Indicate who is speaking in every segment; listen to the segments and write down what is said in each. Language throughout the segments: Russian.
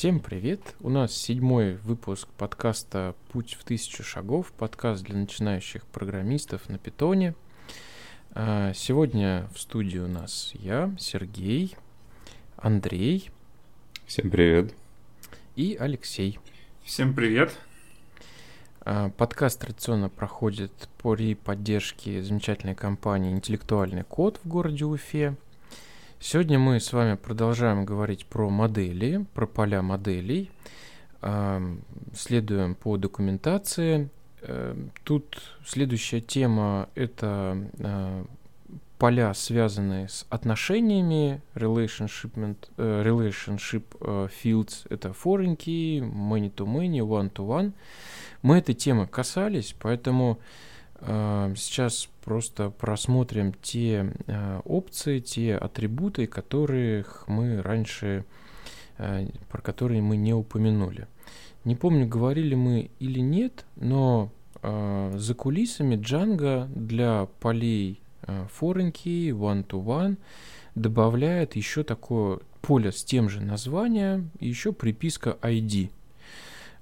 Speaker 1: Всем привет! У нас седьмой выпуск подкаста «Путь в тысячу шагов», подкаст для начинающих программистов на питоне. А, сегодня в студии у нас я, Сергей, Андрей.
Speaker 2: Всем привет.
Speaker 1: И Алексей.
Speaker 3: Всем привет.
Speaker 1: А, подкаст традиционно проходит при поддержке замечательной компании «Интеллектуальный код» в городе Уфе – Сегодня мы с вами продолжаем говорить про модели, про поля моделей. Следуем по документации. Эм, тут следующая тема – это а, поля, связанные с отношениями, relationship, э, relationship э, fields – это foreign key, many-to-many, one-to-one. Мы этой темы касались, поэтому сейчас просто просмотрим те а, опции, те атрибуты, которых мы раньше, а, про которые мы не упомянули. Не помню, говорили мы или нет, но за кулисами Django для полей foreign key, one-to-one добавляет еще такое поле с тем же названием и еще приписка ID –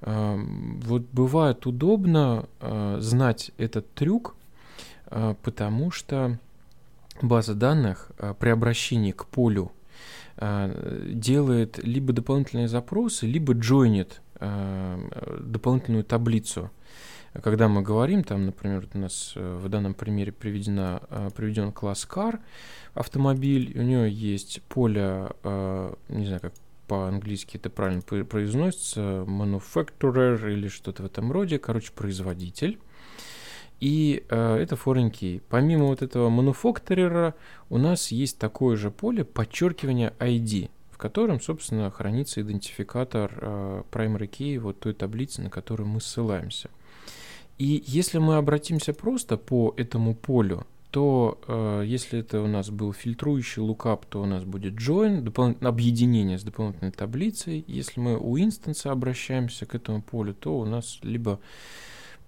Speaker 1: вот бывает удобно а, знать этот трюк, а, потому что база данных а, при обращении к полю делает либо дополнительные запросы, либо джойнит дополнительную таблицу. Когда мы говорим, там, например, у нас э, в данном примере приведена, приведен класс car, автомобиль, у него есть поле, не знаю, как по-английски это правильно произносится, manufacturer или что-то в этом роде, короче, производитель. И э, это foreign key. Помимо вот этого manufacturer у нас есть такое же поле подчеркивания ID, в котором, собственно, хранится идентификатор э, primary key вот той таблицы, на которую мы ссылаемся. И если мы обратимся просто по этому полю, то э, если это у нас был фильтрующий лукап, то у нас будет join, допол- объединение с дополнительной таблицей. Если мы у инстанса обращаемся к этому полю, то у нас либо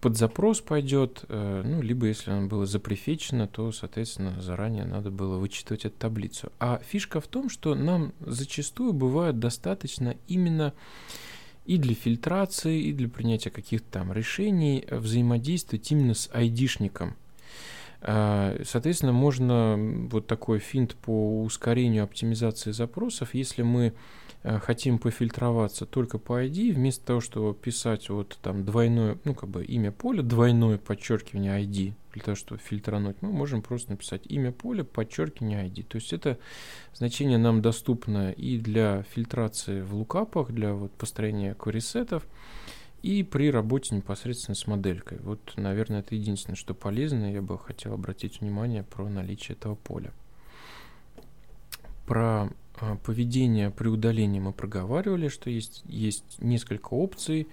Speaker 1: под запрос пойдет, э, ну, либо если оно было запрефечено, то, соответственно, заранее надо было вычитывать эту таблицу. А фишка в том, что нам зачастую бывает достаточно именно и для фильтрации, и для принятия каких-то там решений взаимодействовать именно с айдишником. А, соответственно, можно вот такой финт по ускорению оптимизации запросов, если мы э, хотим пофильтроваться только по ID, вместо того, чтобы писать вот там двойное, ну как бы имя поля, двойное подчеркивание ID, для того, чтобы фильтрануть, мы можем просто написать имя поля, подчеркивание ID. То есть это значение нам доступно и для фильтрации в лукапах, для вот построения query-сетов, и при работе непосредственно с моделькой. Вот, наверное, это единственное, что полезно. Я бы хотел обратить внимание про наличие этого поля. Про э, поведение при удалении мы проговаривали, что есть, есть несколько опций.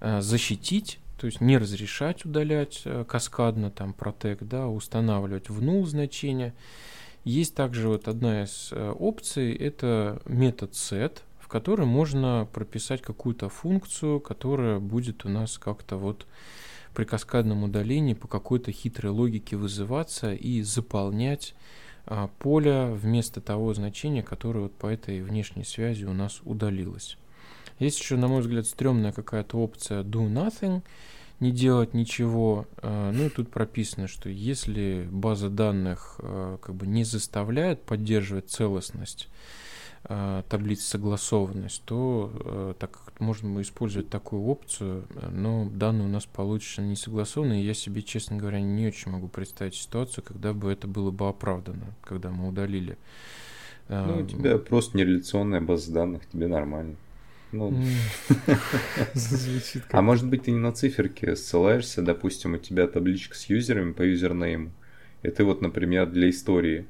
Speaker 1: Э, защитить, то есть не разрешать удалять э, каскадно, там, протек, да, устанавливать в null значение. Есть также вот одна из э, опций, это метод set, которой можно прописать какую-то функцию, которая будет у нас как-то вот при каскадном удалении по какой-то хитрой логике вызываться и заполнять а, поле вместо того значения, которое вот по этой внешней связи у нас удалилось. Есть еще, на мой взгляд, стрёмная какая-то опция do nothing, не делать ничего. А, ну и тут прописано, что если база данных а, как бы не заставляет поддерживать целостность таблиц согласованность, то э, так как можно использовать такую опцию, но данные у нас получатся не согласованные, я себе, честно говоря, не очень могу представить ситуацию, когда бы это было бы оправдано, когда мы удалили.
Speaker 2: Ну, у тебя просто нереляционная база данных, тебе нормально. Ну, а может быть, ты не на циферке ссылаешься, допустим, у тебя табличка с юзерами по юзернейму, и ты вот, например, для истории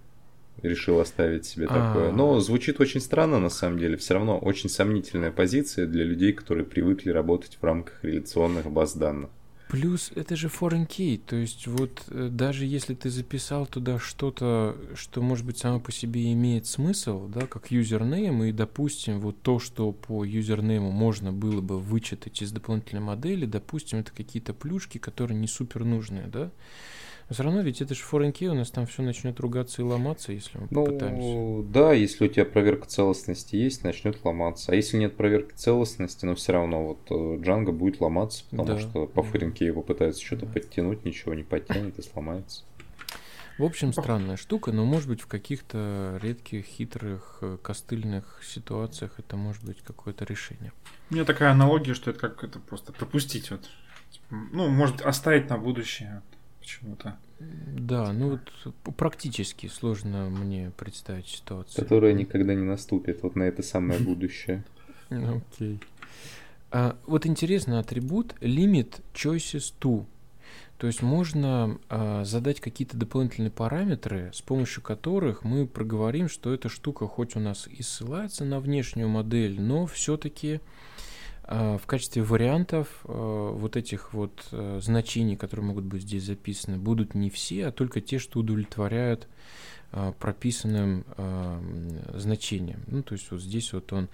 Speaker 2: решил оставить себе такое. Но звучит очень странно на самом деле. Все равно очень сомнительная позиция для людей, которые привыкли работать в рамках реляционных баз данных.
Speaker 1: Плюс это же foreign key, то есть вот э, даже если ты записал туда что-то, что может быть само по себе имеет смысл, да, как юзернейм, и допустим вот то, что по юзернейму можно было бы вычитать из дополнительной модели, допустим, это какие-то плюшки, которые не супер нужные, да, Все равно ведь это же foreign key, у нас там все начнет ругаться и ломаться, если мы
Speaker 2: ну,
Speaker 1: попытаемся.
Speaker 2: Да, если у тебя проверка целостности есть, начнет ломаться. А если нет проверки целостности, но все равно вот э, Django будет ломаться, потому да. что по foreign key его пытаются что-то да. подтянуть, ничего не подтянет и сломается.
Speaker 1: В общем, странная штука, но может быть в каких-то редких, хитрых, э, костыльных ситуациях это может быть какое-то решение.
Speaker 3: У меня такая аналогия, что это как это просто пропустить вот. Типа, ну, может оставить на будущее почему-то.
Speaker 1: Да, ну вот практически сложно мне представить ситуацию.
Speaker 2: Которая никогда не наступит, вот на это самое будущее.
Speaker 1: Окей. А, вот интересный атрибут limit choices to. То есть можно а, задать какие-то дополнительные параметры, с помощью которых мы проговорим, что эта штука хоть у нас и ссылается на внешнюю модель, но все-таки в качестве вариантов а, вот этих вот а, значений, которые могут быть здесь записаны, будут не все, а только те, что удовлетворяют прописанным значением. Ну, то есть вот здесь вот он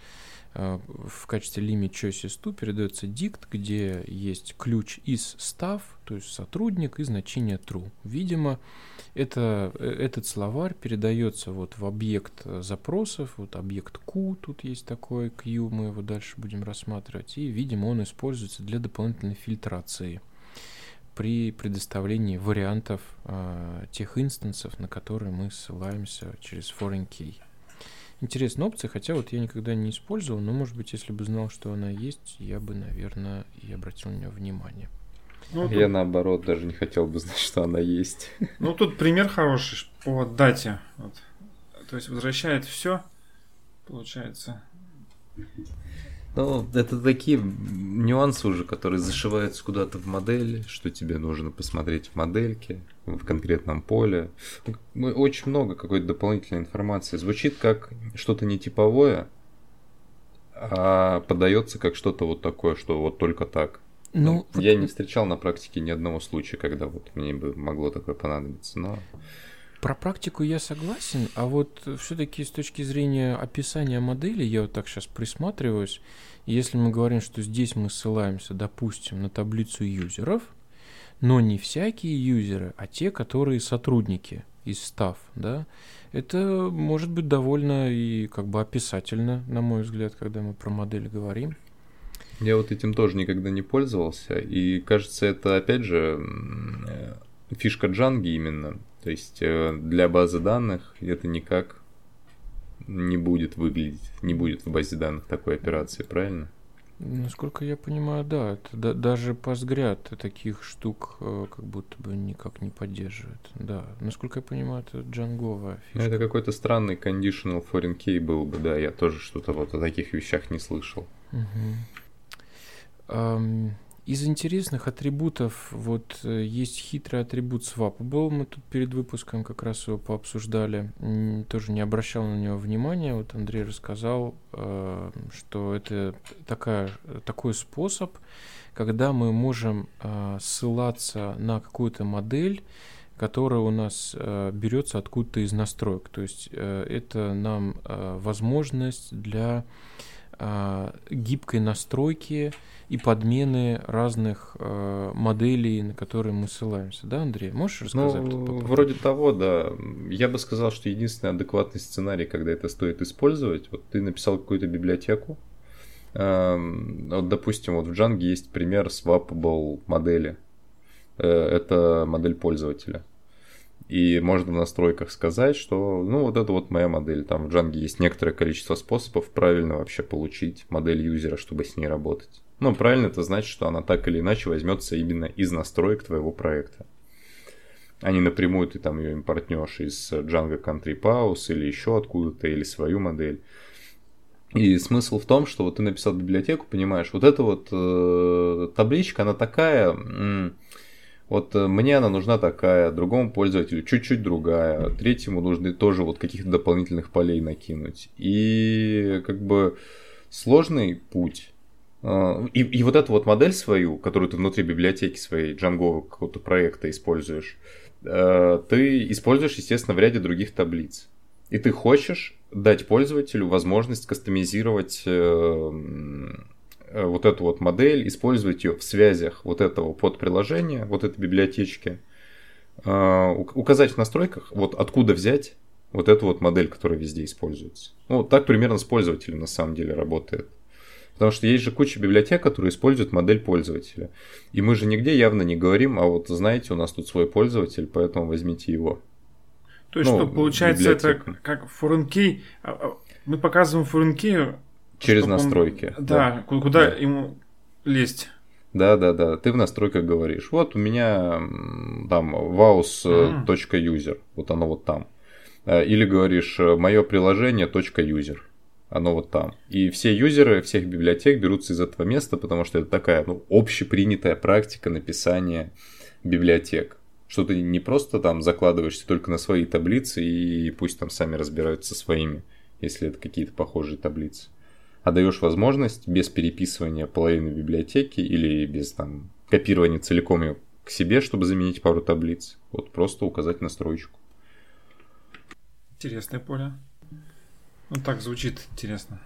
Speaker 1: в качестве limit choices to передается дикт, где есть ключ из staff, то есть сотрудник, и значение true. Видимо, это, э, этот словарь передается вот в объект запросов, вот объект Q, тут есть такой Q, мы его дальше будем рассматривать, и, видимо, он используется для дополнительной фильтрации при предоставлении вариантов э, тех инстансов, на которые мы ссылаемся через foreign key. Интересная опция, хотя вот я никогда не использовал, но, может быть, если бы знал, что она есть, я бы, наверное, и обратил на нее внимание.
Speaker 2: Ну, я тут... наоборот даже не хотел бы знать, что она есть.
Speaker 3: Ну, тут пример хороший по дате. Вот. То есть возвращает все, получается.
Speaker 2: Ну, это такие нюансы уже, которые зашиваются куда-то в модели, что тебе нужно посмотреть в модельке, в конкретном поле. Очень много какой-то дополнительной информации. Звучит как что-то нетиповое, а подается как что-то вот такое, что вот только так. Ну, ну, я вот... не встречал на практике ни одного случая, когда вот мне бы могло такое понадобиться, но...
Speaker 1: Про практику я согласен, а вот все-таки с точки зрения описания модели, я вот так сейчас присматриваюсь, если мы говорим, что здесь мы ссылаемся, допустим, на таблицу юзеров, но не всякие юзеры, а те, которые сотрудники из став, да, это может быть довольно и как бы описательно, на мой взгляд, когда мы про модель говорим.
Speaker 2: Я вот этим тоже никогда не пользовался, и кажется, это опять же фишка Джанги именно. То есть э, для базы данных это никак не будет выглядеть, не будет в базе данных такой операции, правильно?
Speaker 1: Насколько я понимаю, да. Это да, даже Postgre таких штук э, как будто бы никак не поддерживает. Да. Насколько я понимаю, это джанговая
Speaker 2: фишка. Ну, это какой-то странный conditional foreign key был бы, да. Я тоже что-то вот о таких вещах не слышал.
Speaker 1: Угу. Um, из интересных атрибутов, вот э, есть хитрый атрибут swappable, мы тут перед выпуском как раз его пообсуждали, тоже не обращал на него внимания, вот Андрей рассказал, э, что это такая, такой способ, когда мы можем э, ссылаться на какую-то модель, которая у нас берется откуда-то из настроек. То есть это нам возможность для гибкой настройки и подмены разных э, моделей, на которые мы ссылаемся. Да, Андрей? Можешь рассказать?
Speaker 2: Ну, вроде того, да. Я бы сказал, что единственный адекватный сценарий, когда это стоит использовать, вот ты написал какую-то библиотеку, э, вот, допустим, вот в Django есть пример swappable модели. Э, это модель пользователя. И можно в настройках сказать, что, ну, вот это вот моя модель. Там в Django есть некоторое количество способов правильно вообще получить модель юзера, чтобы с ней работать. Ну, правильно это значит, что она так или иначе возьмется именно из настроек твоего проекта. А не напрямую ты там ее импортнешь из Django Country Pause или еще откуда-то, или свою модель. И смысл в том, что вот ты написал библиотеку, понимаешь, вот эта вот э, табличка, она такая, м- вот э, мне она нужна такая, другому пользователю чуть-чуть другая, третьему нужно тоже вот каких-то дополнительных полей накинуть. И как бы сложный путь и, и вот эту вот модель свою, которую ты внутри библиотеки своей Django какого-то проекта используешь, э, ты используешь, естественно, в ряде других таблиц. И ты хочешь дать пользователю возможность кастомизировать э, э, вот эту вот модель, использовать ее в связях вот этого под приложения, вот этой библиотечки, э, указать в настройках, вот откуда взять вот эту вот модель, которая везде используется. Ну, так примерно с пользователем на самом деле работает. Потому что есть же куча библиотек, которые используют модель пользователя. И мы же нигде явно не говорим, а вот знаете, у нас тут свой пользователь, поэтому возьмите его.
Speaker 3: То есть, ну, что получается, это как key, а, а, мы показываем key
Speaker 2: через настройки.
Speaker 3: Он, да, да, куда да. ему лезть.
Speaker 2: Да, да, да. Ты в настройках говоришь. Вот у меня там vaus.user. Вот оно вот там. Э, или говоришь мое приложение .user оно вот там. И все юзеры всех библиотек берутся из этого места, потому что это такая ну, общепринятая практика написания библиотек. Что ты не просто там закладываешься только на свои таблицы и пусть там сами разбираются со своими, если это какие-то похожие таблицы. А даешь возможность без переписывания половины библиотеки или без там копирования целиком ее к себе, чтобы заменить пару таблиц. Вот просто указать настройку.
Speaker 3: Интересное поле. Ну так звучит интересно.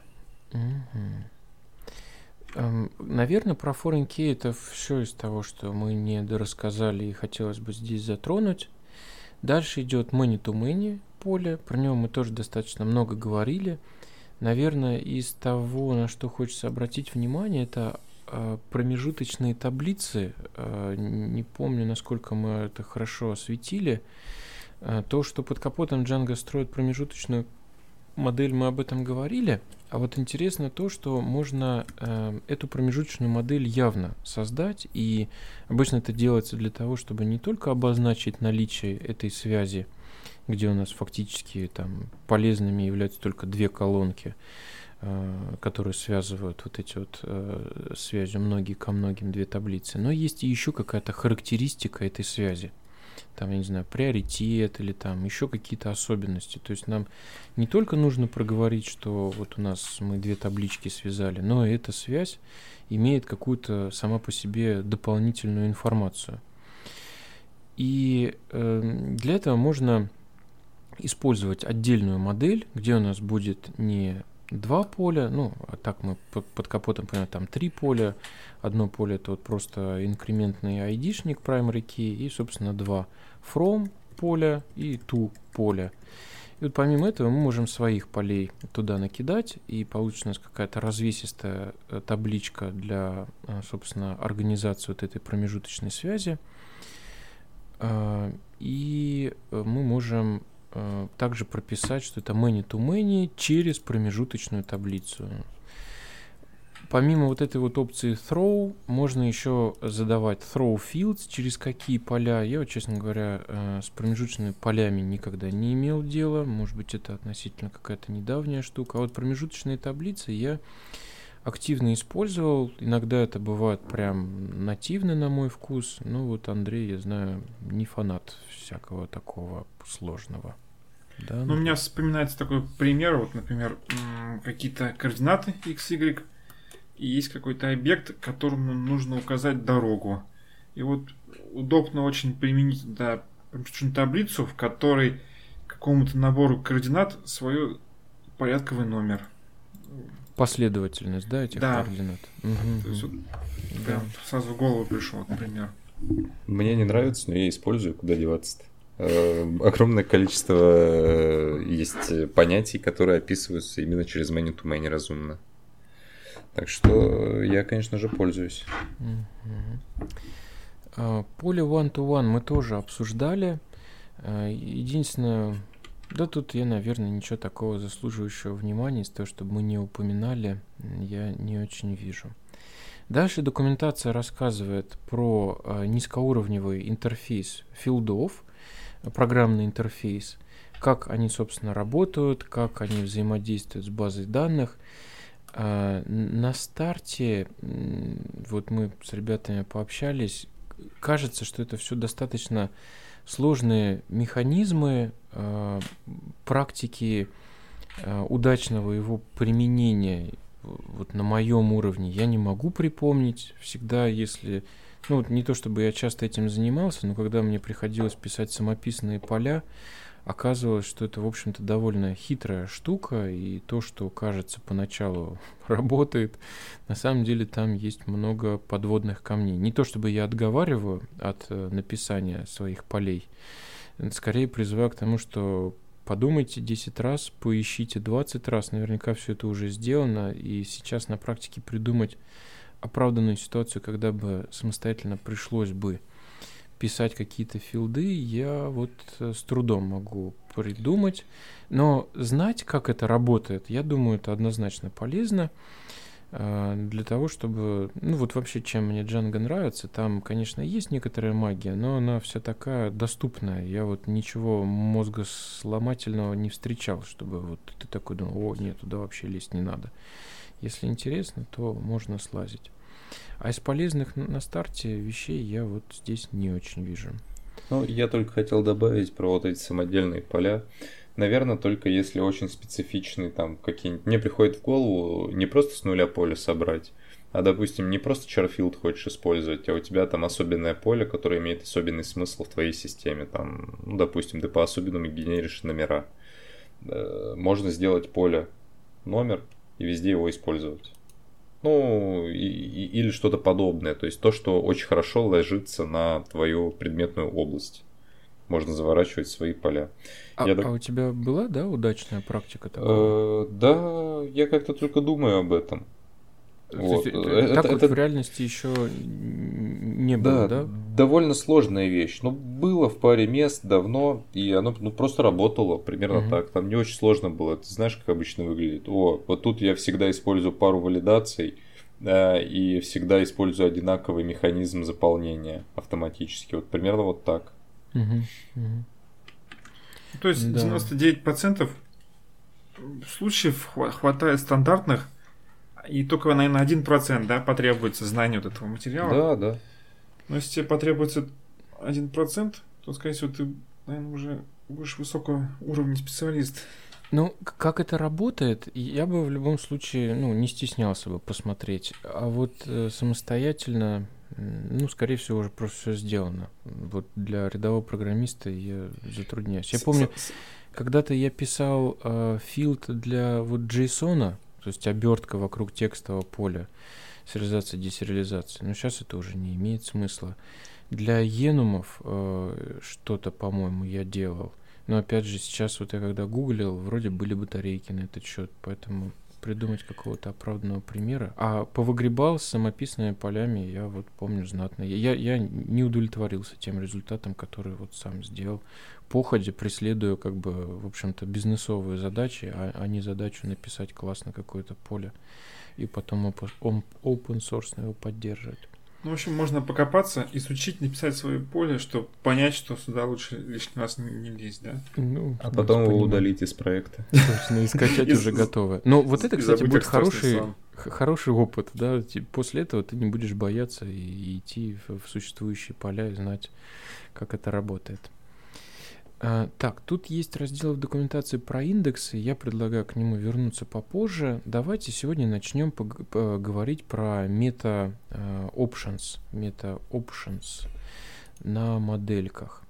Speaker 1: Эм, наверное, про foreign key это все из того, что мы не дорассказали и хотелось бы здесь затронуть. Дальше идет many to many поле, про него мы тоже достаточно много говорили. Наверное, из того, на что хочется обратить внимание, это э, промежуточные таблицы. Э, не помню, насколько мы это хорошо осветили. Э, то, что под капотом Django строит промежуточную модель мы об этом говорили, а вот интересно то, что можно э, эту промежуточную модель явно создать, и обычно это делается для того, чтобы не только обозначить наличие этой связи, где у нас фактически там полезными являются только две колонки, э, которые связывают вот эти вот э, связи многие ко многим две таблицы, но есть и еще какая-то характеристика этой связи там, я не знаю, приоритет или там еще какие-то особенности. То есть нам не только нужно проговорить, что вот у нас мы две таблички связали, но эта связь имеет какую-то сама по себе дополнительную информацию. И э, для этого можно использовать отдельную модель, где у нас будет не два поля, ну, а так мы под, капотом понимаем, там три поля. Одно поле это вот просто инкрементный айдишник primary key и, собственно, два from поля и to поля. И вот помимо этого мы можем своих полей туда накидать, и получится у нас какая-то развесистая э, табличка для, э, собственно, организации вот этой промежуточной связи. А, и э, мы можем также прописать, что это many to many через промежуточную таблицу. Помимо вот этой вот опции throw, можно еще задавать throw fields, через какие поля. Я, вот, честно говоря, э, с промежуточными полями никогда не имел дела. Может быть, это относительно какая-то недавняя штука. А вот промежуточные таблицы я активно использовал. Иногда это бывает прям нативно на мой вкус. Ну вот Андрей, я знаю, не фанат всякого такого сложного.
Speaker 3: Да, ну, у меня вспоминается такой пример, вот, например, какие-то координаты x, y, и есть какой-то объект, которому нужно указать дорогу. И вот удобно очень применить да, таблицу, в которой какому-то набору координат свой порядковый номер
Speaker 1: последовательность, да, этих да. координат. Угу. То есть, вот,
Speaker 3: да. сразу в голову пришел, например.
Speaker 2: Мне не нравится, но я использую, куда деваться-то. Э, огромное количество э, есть понятий, которые описываются именно через many to many разумно. Так что я, конечно же, пользуюсь.
Speaker 1: А, поле one-to-one мы тоже обсуждали. А, единственное, да тут я, наверное, ничего такого заслуживающего внимания, из того, чтобы мы не упоминали, я не очень вижу. Дальше документация рассказывает про э, низкоуровневый интерфейс филдов, программный интерфейс, как они, собственно, работают, как они взаимодействуют с базой данных. Э, на старте, вот мы с ребятами пообщались, кажется, что это все достаточно сложные механизмы, э, практики э, удачного его применения вот на моем уровне я не могу припомнить. Всегда, если... Ну, вот не то чтобы я часто этим занимался, но когда мне приходилось писать самописные поля, оказывалось, что это, в общем-то, довольно хитрая штука, и то, что кажется поначалу работает, на самом деле там есть много подводных камней. Не то чтобы я отговариваю от э, написания своих полей, скорее призываю к тому, что подумайте 10 раз, поищите 20 раз, наверняка все это уже сделано, и сейчас на практике придумать оправданную ситуацию, когда бы самостоятельно пришлось бы писать какие-то филды, я вот э, с трудом могу придумать. Но знать, как это работает, я думаю, это однозначно полезно э, для того, чтобы... Ну вот вообще, чем мне Джанго нравится, там, конечно, есть некоторая магия, но она вся такая доступная. Я вот ничего мозга сломательного не встречал, чтобы вот ты такой думал, о, нет, туда вообще лезть не надо. Если интересно, то можно слазить. А из полезных на старте вещей я вот здесь не очень вижу.
Speaker 2: Ну, я только хотел добавить про вот эти самодельные поля. Наверное, только если очень специфичные там какие-нибудь... Мне приходит в голову не просто с нуля поле собрать, а, допустим, не просто Charfield хочешь использовать, а у тебя там особенное поле, которое имеет особенный смысл в твоей системе. Там, ну, допустим, ты по-особенному генеришь номера. Э, можно сделать поле номер и везде его использовать. Ну, и, и, или что-то подобное. То есть то, что очень хорошо ложится на твою предметную область. Можно заворачивать свои поля.
Speaker 1: А, я а у тебя была, да, удачная практика такая?
Speaker 2: Э, да, я как-то только думаю об этом.
Speaker 1: Вот. Есть, это, так это, вот это... в реальности еще не было, да, да?
Speaker 2: Довольно сложная вещь. Но было в паре мест давно, и оно ну, просто работало примерно угу. так. Там не очень сложно было. Ты знаешь, как обычно выглядит? О, вот тут я всегда использую пару валидаций, да, и всегда использую одинаковый механизм заполнения автоматически. Вот примерно вот так.
Speaker 1: Угу, угу.
Speaker 3: То есть да. 99% случаев хватает стандартных и только, наверное, 1% да, потребуется знание вот этого материала.
Speaker 2: Да, да.
Speaker 3: Но если тебе потребуется 1%, то, скорее всего, ты, наверное, уже будешь высокого уровня специалист.
Speaker 1: Ну, как это работает, я бы в любом случае, ну, не стеснялся бы посмотреть. А вот э, самостоятельно, ну, скорее всего, уже просто все сделано. Вот для рядового программиста я затрудняюсь. Я помню, когда-то я писал э, филд для вот JSON, то есть обертка вокруг текстового поля, сериализация, десериализация. Но сейчас это уже не имеет смысла. Для енумов э, что-то, по-моему, я делал. Но опять же, сейчас вот я когда гуглил, вроде были батарейки на этот счет, поэтому придумать какого-то оправданного примера. А повыгребал с самописными полями, я вот помню знатно. Я, я не удовлетворился тем результатом, который вот сам сделал. Походе преследую как бы, в общем-то, бизнесовые задачи, а, а не задачу написать классно какое-то поле и потом open source его поддерживать.
Speaker 3: Ну, в общем, можно покопаться, изучить, написать свое поле, чтобы понять, что сюда лучше лишний раз не, не лезть, да?
Speaker 2: Ну, а потом его удалить из проекта.
Speaker 1: Точно, и скачать уже готовое. Но вот это, кстати, будет хороший, хороший опыт, да? После этого ты не будешь бояться и идти в существующие поля и знать, как это работает. А, так, тут есть раздел в документации про индексы. Я предлагаю к нему вернуться попозже. Давайте сегодня начнем говорить про мета а, options, мета options на модельках.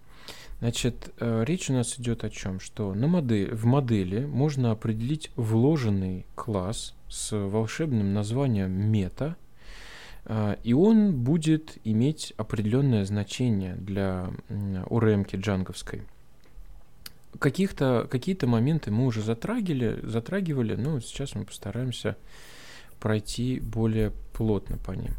Speaker 1: Значит, речь у нас идет о чем? Что на модель, в модели можно определить вложенный класс с волшебным названием мета, и он будет иметь определенное значение для URM-ки джанговской каких-то, какие-то моменты мы уже затрагивали, затрагивали, но сейчас мы постараемся пройти более плотно по ним.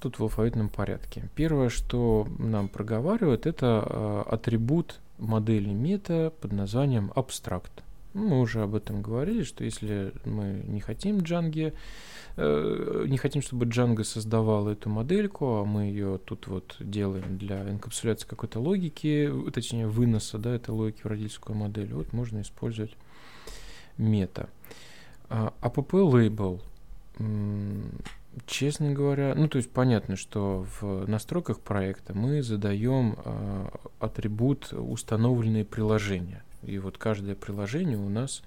Speaker 1: Тут в алфавитном порядке. Первое, что нам проговаривают, это а, атрибут модели мета под названием абстракт. Мы уже об этом говорили, что если мы не хотим Django Э, не хотим, чтобы Django создавал эту модельку, а мы ее тут вот делаем для инкапсуляции какой-то логики, точнее выноса да, этой логики в родительскую модель. Вот можно использовать мета. А, app label, честно говоря, ну то есть понятно, что в настройках проекта мы задаем а, атрибут установленные приложения. И вот каждое приложение у нас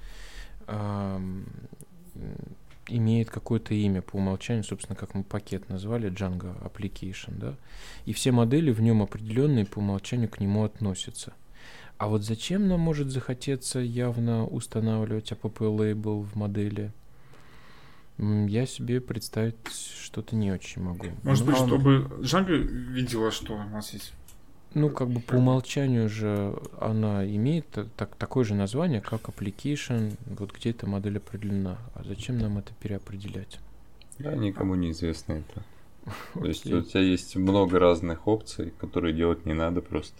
Speaker 1: имеет какое-то имя по умолчанию, собственно, как мы пакет назвали, Django Application, да, и все модели в нем определенные по умолчанию к нему относятся. А вот зачем нам может захотеться явно устанавливать app лейбл в модели? Я себе представить что-то не очень могу.
Speaker 3: Может ну, быть, чтобы Django видела, что у нас есть
Speaker 1: ну, как бы по умолчанию же она имеет так, такое же название, как application, вот где эта модель определена. А зачем нам это переопределять?
Speaker 2: Да, никому не известно это. То есть у тебя есть много разных опций, которые делать не надо просто.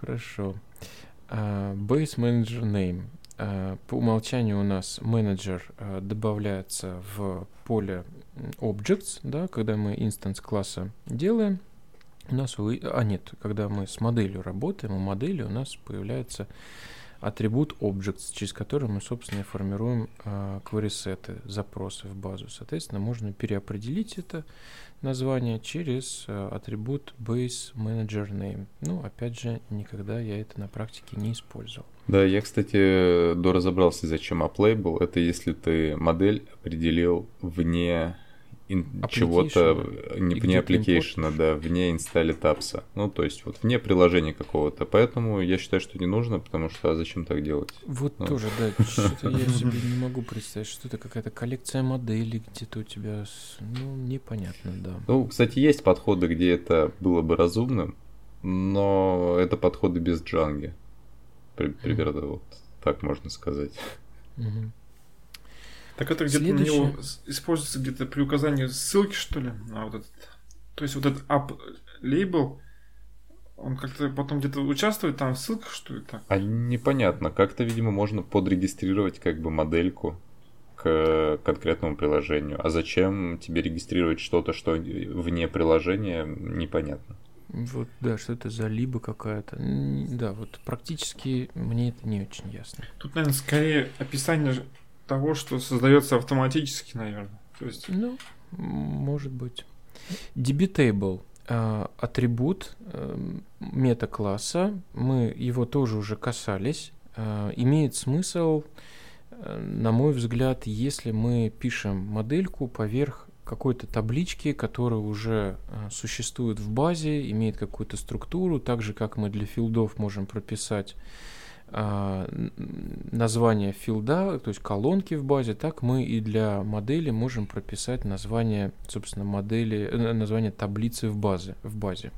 Speaker 1: Хорошо. Uh, base Manager Name. Uh, по умолчанию у нас менеджер uh, добавляется в поле Objects, да, когда мы инстанс класса делаем. У нас, а нет, когда мы с моделью работаем, у модели у нас появляется атрибут objects, через который мы, собственно, и формируем э, query-сеты, запросы в базу. Соответственно, можно переопределить это название через э, атрибут base manager name. Ну, опять же, никогда я это на практике не использовал.
Speaker 2: Да, я, кстати, доразобрался, зачем applabel. Это если ты модель определил вне чего-то не вне application, да, вне инсталли тапса. Ну, то есть вот вне приложения какого-то. Поэтому я считаю, что не нужно, потому что а зачем так делать?
Speaker 1: Вот ну. тоже, да, что-то я себе не могу представить, что это какая-то коллекция моделей где-то у тебя, ну, непонятно, да.
Speaker 2: Ну, кстати, есть подходы, где это было бы разумным, но это подходы без джанги. Примерно вот так можно сказать.
Speaker 3: Так это где-то на него используется где-то при указании ссылки, что ли, на вот этот. То есть вот этот app лейбл, он как-то потом где-то участвует там в ссылках, что это?
Speaker 2: А непонятно. Как-то, видимо, можно подрегистрировать как бы модельку к конкретному приложению. А зачем тебе регистрировать что-то, что вне приложения, непонятно.
Speaker 1: Вот, да, что это за либо какая-то. Да, вот практически мне это не очень ясно.
Speaker 3: Тут, наверное, скорее описание того, что создается автоматически, наверное. То есть...
Speaker 1: Ну, может быть. DBTable э, атрибут э, мета-класса, мы его тоже уже касались, э, имеет смысл, э, на мой взгляд, если мы пишем модельку поверх какой-то таблички, которая уже э, существует в базе, имеет какую-то структуру, так же, как мы для филдов можем прописать а, название филда, то есть колонки в базе, так мы и для модели можем прописать название, собственно, модели, э, название таблицы в базе, в базе.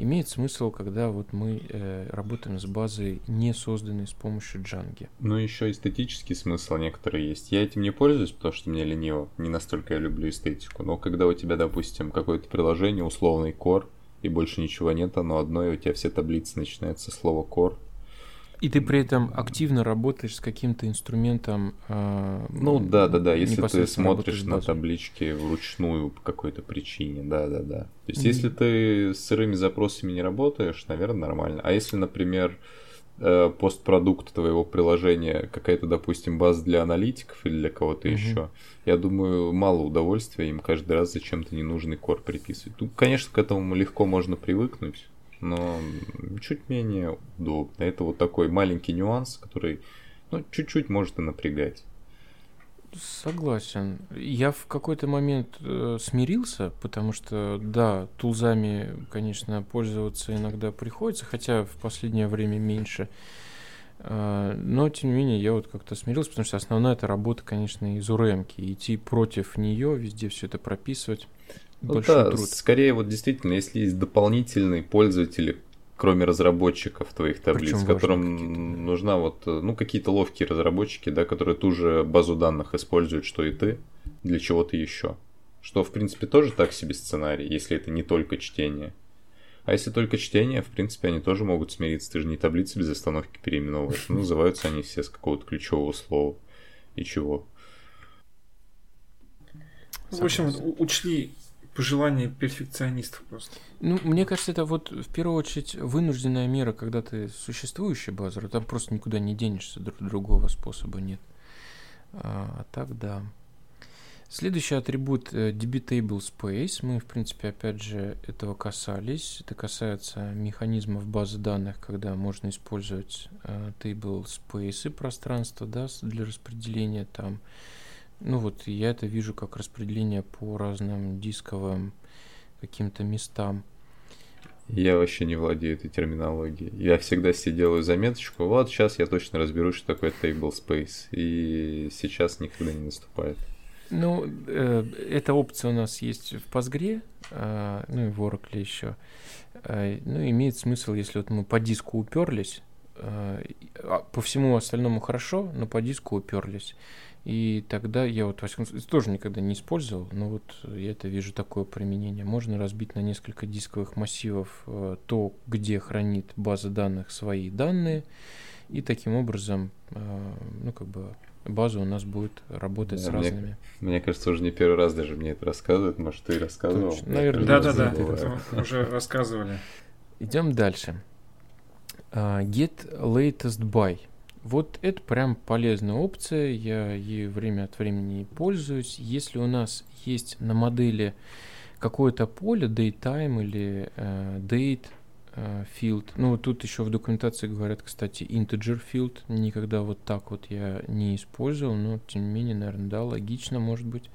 Speaker 1: Имеет смысл, когда вот мы э, работаем с базой, не созданной с помощью Django.
Speaker 2: Ну, еще эстетический смысл некоторые есть. Я этим не пользуюсь, потому что мне лениво. Не настолько я люблю эстетику. Но когда у тебя, допустим, какое-то приложение, условный core, и больше ничего нет, оно одно, и у тебя все таблицы начинаются со слова core,
Speaker 1: и ты при этом активно работаешь с каким-то инструментом.
Speaker 2: Э, ну да, да, да. Если ты смотришь на таблички вручную по какой-то причине, да, да, да. То есть, mm-hmm. если ты с сырыми запросами не работаешь, наверное, нормально. А если, например, э, постпродукт твоего приложения какая-то, допустим, база для аналитиков или для кого-то mm-hmm. еще, я думаю, мало удовольствия им каждый раз зачем-то ненужный кор приписывать. Ну, конечно, к этому легко можно привыкнуть но чуть менее удобно. Это вот такой маленький нюанс, который ну, чуть-чуть может и напрягать.
Speaker 1: Согласен. Я в какой-то момент э, смирился, потому что, да, тулзами, конечно, пользоваться иногда приходится, хотя в последнее время меньше. Э, но, тем не менее, я вот как-то смирился, потому что основная эта работа, конечно, из уремки. Идти против нее, везде все это прописывать.
Speaker 2: Ну да, труд. скорее вот действительно, если есть дополнительные пользователи, кроме разработчиков твоих таблиц, которым нужна вот, ну, какие-то ловкие разработчики, да, которые ту же базу данных используют, что и ты, для чего-то еще. Что, в принципе, тоже так себе сценарий, если это не только чтение. А если только чтение, в принципе, они тоже могут смириться. Ты же не таблицы без остановки переименовываешь. Ну, называются они все с какого-то ключевого слова. И чего.
Speaker 3: В общем, учли пожелание перфекционистов просто.
Speaker 1: Ну, мне кажется, это вот в первую очередь вынужденная мера, когда ты существующий базар, там просто никуда не денешься, друг, другого способа нет. А, а так, да. Следующий атрибут э, debtable space. Мы, в принципе, опять же, этого касались. Это касается механизмов базы данных, когда можно использовать uh, table space пространство да, для распределения там ну вот я это вижу как распределение по разным дисковым каким-то местам.
Speaker 2: Я вообще не владею этой терминологией. Я всегда себе делаю заметочку, вот сейчас я точно разберусь, что такое table space. И сейчас никогда не наступает.
Speaker 1: Ну, э, эта опция у нас есть в Postgre, э, ну и в Oracle еще. Э, ну, имеет смысл, если вот мы по диску уперлись, э, а по всему остальному хорошо, но по диску уперлись. И тогда я вот, во всяком случае, тоже никогда не использовал, но вот я это вижу такое применение. Можно разбить на несколько дисковых массивов э, то, где хранит база данных свои данные, и таким образом, э, ну, как бы база у нас будет работать да, с разными.
Speaker 2: Мне, мне кажется, уже не первый раз даже мне это рассказывают. Может, ты рассказывал? Точно.
Speaker 3: Наверное, да, да, да. Уже рассказывали.
Speaker 1: Идем дальше. Uh, get latest by. Вот это прям полезная опция, я ей время от времени пользуюсь. Если у нас есть на модели какое-то поле, datetime или uh, date, Э, field. Ну, тут еще в документации говорят, кстати, integer field. Никогда вот так вот я не использовал, но тем не менее, наверное, да, логично, может быть.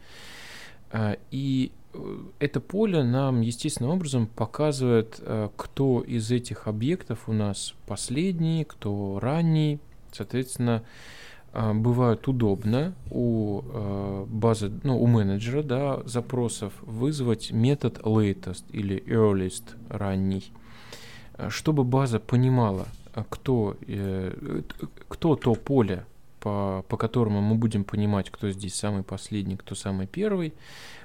Speaker 1: А, и э, это поле нам естественным образом показывает, э, кто из этих объектов у нас последний, кто ранний. Соответственно, бывает удобно у базы, ну, у менеджера, да, запросов вызвать метод latest или earliest ранний. Э, чтобы база понимала, кто, э, кто то поле, по, по которому мы будем понимать, кто здесь самый последний, кто самый первый,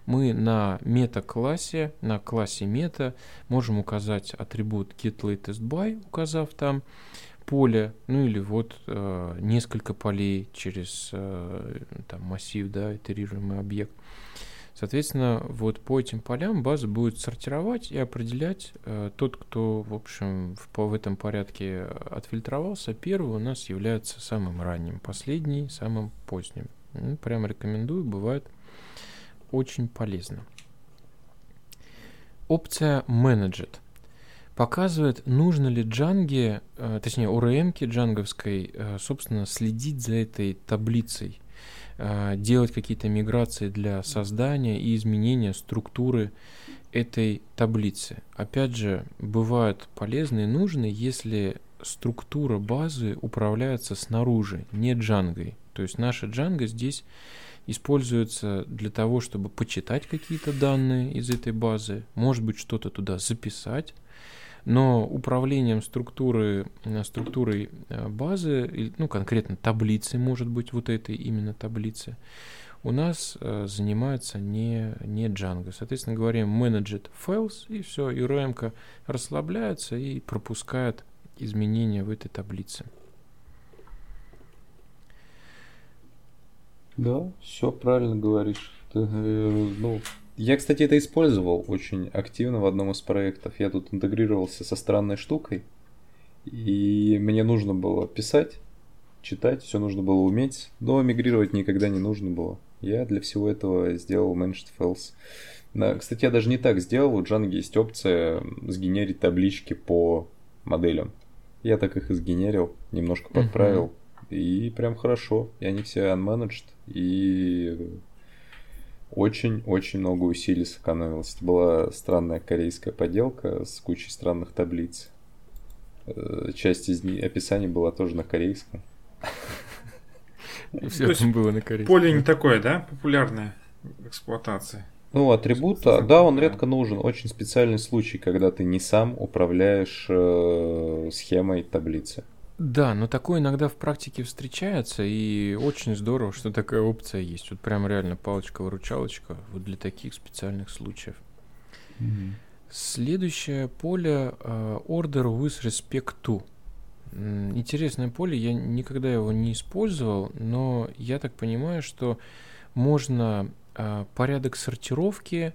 Speaker 1: мы на мета-классе, на классе мета можем указать атрибут getLatestBy, указав там поле, ну или вот э, несколько полей через э, там, массив, да, итерируемый объект. Соответственно, вот по этим полям база будет сортировать и определять э, тот, кто, в общем, в, в этом порядке отфильтровался. Первый у нас является самым ранним, последний самым поздним. Ну, прям рекомендую, бывает очень полезно. Опция Managed показывает, нужно ли джанге, э, точнее, ORM джанговской, э, собственно, следить за этой таблицей Э, делать какие-то миграции для создания и изменения структуры этой таблицы. Опять же, бывают полезны и нужны, если структура базы управляется снаружи, не джангой. То есть наша джанга здесь используется для того, чтобы почитать какие-то данные из этой базы, может быть что-то туда записать, но управлением структуры, э, структурой э, базы, ну конкретно таблицы, может быть, вот этой именно таблицы, у нас э, занимается не, не Django. Соответственно, говорим managed files, и все, и RM расслабляется и пропускает изменения в этой таблице.
Speaker 2: Да, все правильно говоришь. Ты, ну, я, кстати, это использовал очень активно в одном из проектов. Я тут интегрировался со странной штукой, и мне нужно было писать, читать, все нужно было уметь, но мигрировать никогда не нужно было. Я для всего этого сделал Managed Files. Кстати, я даже не так сделал. У Django есть опция сгенерить таблички по моделям. Я так их и сгенерил, немножко подправил. Uh-huh. И прям хорошо. И они все unmanaged. И очень-очень много усилий сэкономилось. Это была странная корейская поделка с кучей странных таблиц. Э, часть из них, описаний была тоже на корейском.
Speaker 3: Все было на корейском. Поле не такое, да, популярное в эксплуатации?
Speaker 2: Ну, атрибута, да, он редко нужен. Очень специальный случай, когда ты не сам управляешь э, схемой таблицы.
Speaker 1: Да, но такое иногда в практике встречается, и очень здорово, что такая опция есть. Вот прям реально палочка-выручалочка вот для таких специальных случаев. Mm-hmm. Следующее поле uh, Order with respect to. Интересное поле, я никогда его не использовал, но я так понимаю, что можно uh, порядок сортировки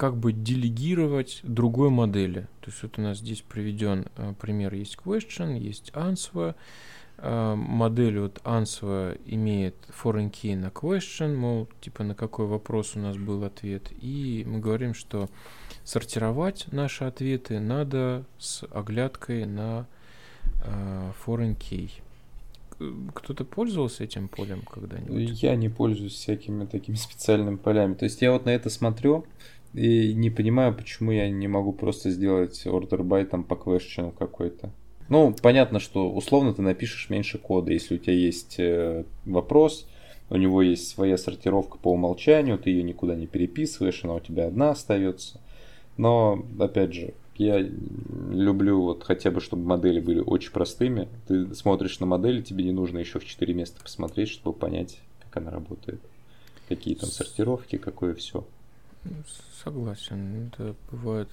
Speaker 1: как бы делегировать другой модели. То есть вот у нас здесь приведен э, пример, есть question, есть answer. Э, модель вот answer имеет foreign key на question, мол, типа на какой вопрос у нас был ответ. И мы говорим, что сортировать наши ответы надо с оглядкой на э, foreign key. Кто-то пользовался этим полем когда-нибудь?
Speaker 2: Я не пользуюсь всякими такими специальными полями. То есть я вот на это смотрю, И не понимаю, почему я не могу просто сделать order by там по question какой-то. Ну, понятно, что условно ты напишешь меньше кода. Если у тебя есть э, вопрос, у него есть своя сортировка по умолчанию, ты ее никуда не переписываешь, она у тебя одна остается. Но, опять же, я люблю вот хотя бы, чтобы модели были очень простыми. Ты смотришь на модель, тебе не нужно еще в четыре места посмотреть, чтобы понять, как она работает. Какие там сортировки, какое все.
Speaker 1: Согласен. Это бывает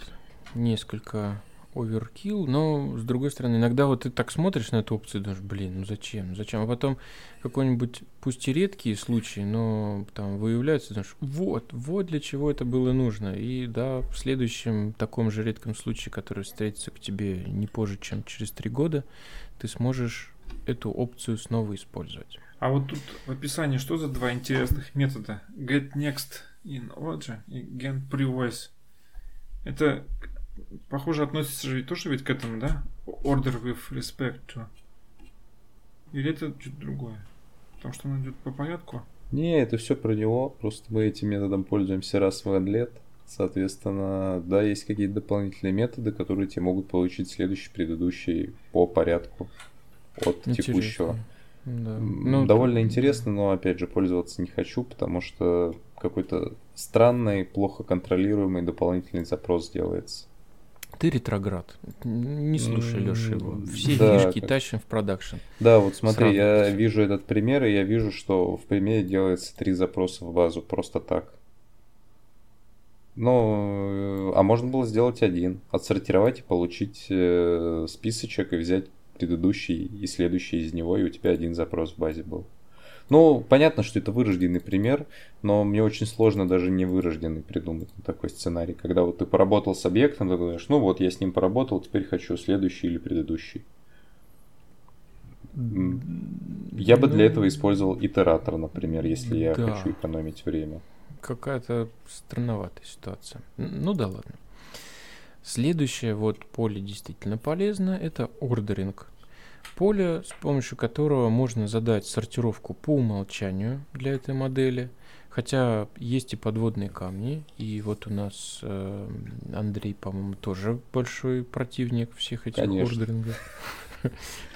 Speaker 1: несколько оверкилл, но с другой стороны, иногда вот ты так смотришь на эту опцию, думаешь, блин, ну зачем, зачем, а потом какой-нибудь, пусть и редкие случаи, но там выявляются, думаешь, вот, вот для чего это было нужно, и да, в следующем таком же редком случае, который встретится к тебе не позже, чем через три года, ты сможешь эту опцию снова использовать.
Speaker 3: А вот тут в описании что за два интересных метода? Get next in order и get previous. Это похоже, относится же тоже ведь к этому, да? Order with respect to. Или это что-то другое? Потому что он идет по порядку?
Speaker 2: Не, это все про него. Просто мы этим методом пользуемся раз в лет. Соответственно, да, есть какие-то дополнительные методы, которые тебе могут получить следующий, предыдущий по порядку от Интересно. текущего. Да. Ну, Довольно интересно, но опять же пользоваться не хочу, потому что какой-то странный, плохо контролируемый дополнительный запрос делается.
Speaker 1: Ты ретроград. Не слушай, Леша, его. Все да, фишки как... тащим в продакшн.
Speaker 2: Да, вот смотри, Сразу я вижу этот пример, и я вижу, что в примере делается три запроса в базу просто так. Ну, а можно было сделать один. Отсортировать и получить э, списочек и взять предыдущий и следующий из него, и у тебя один запрос в базе был. Ну, понятно, что это вырожденный пример, но мне очень сложно даже не вырожденный придумать на такой сценарий. Когда вот ты поработал с объектом, ты говоришь, ну вот я с ним поработал, теперь хочу следующий или предыдущий. Я бы для этого ну, использовал итератор, например, если я да. хочу экономить время.
Speaker 1: Какая-то странноватая ситуация. Ну да ладно. Следующее вот поле действительно полезно, это ордеринг поле, с помощью которого можно задать сортировку по умолчанию для этой модели. Хотя есть и подводные камни, и вот у нас э, Андрей, по-моему, тоже большой противник всех этих Конечно. ордерингов.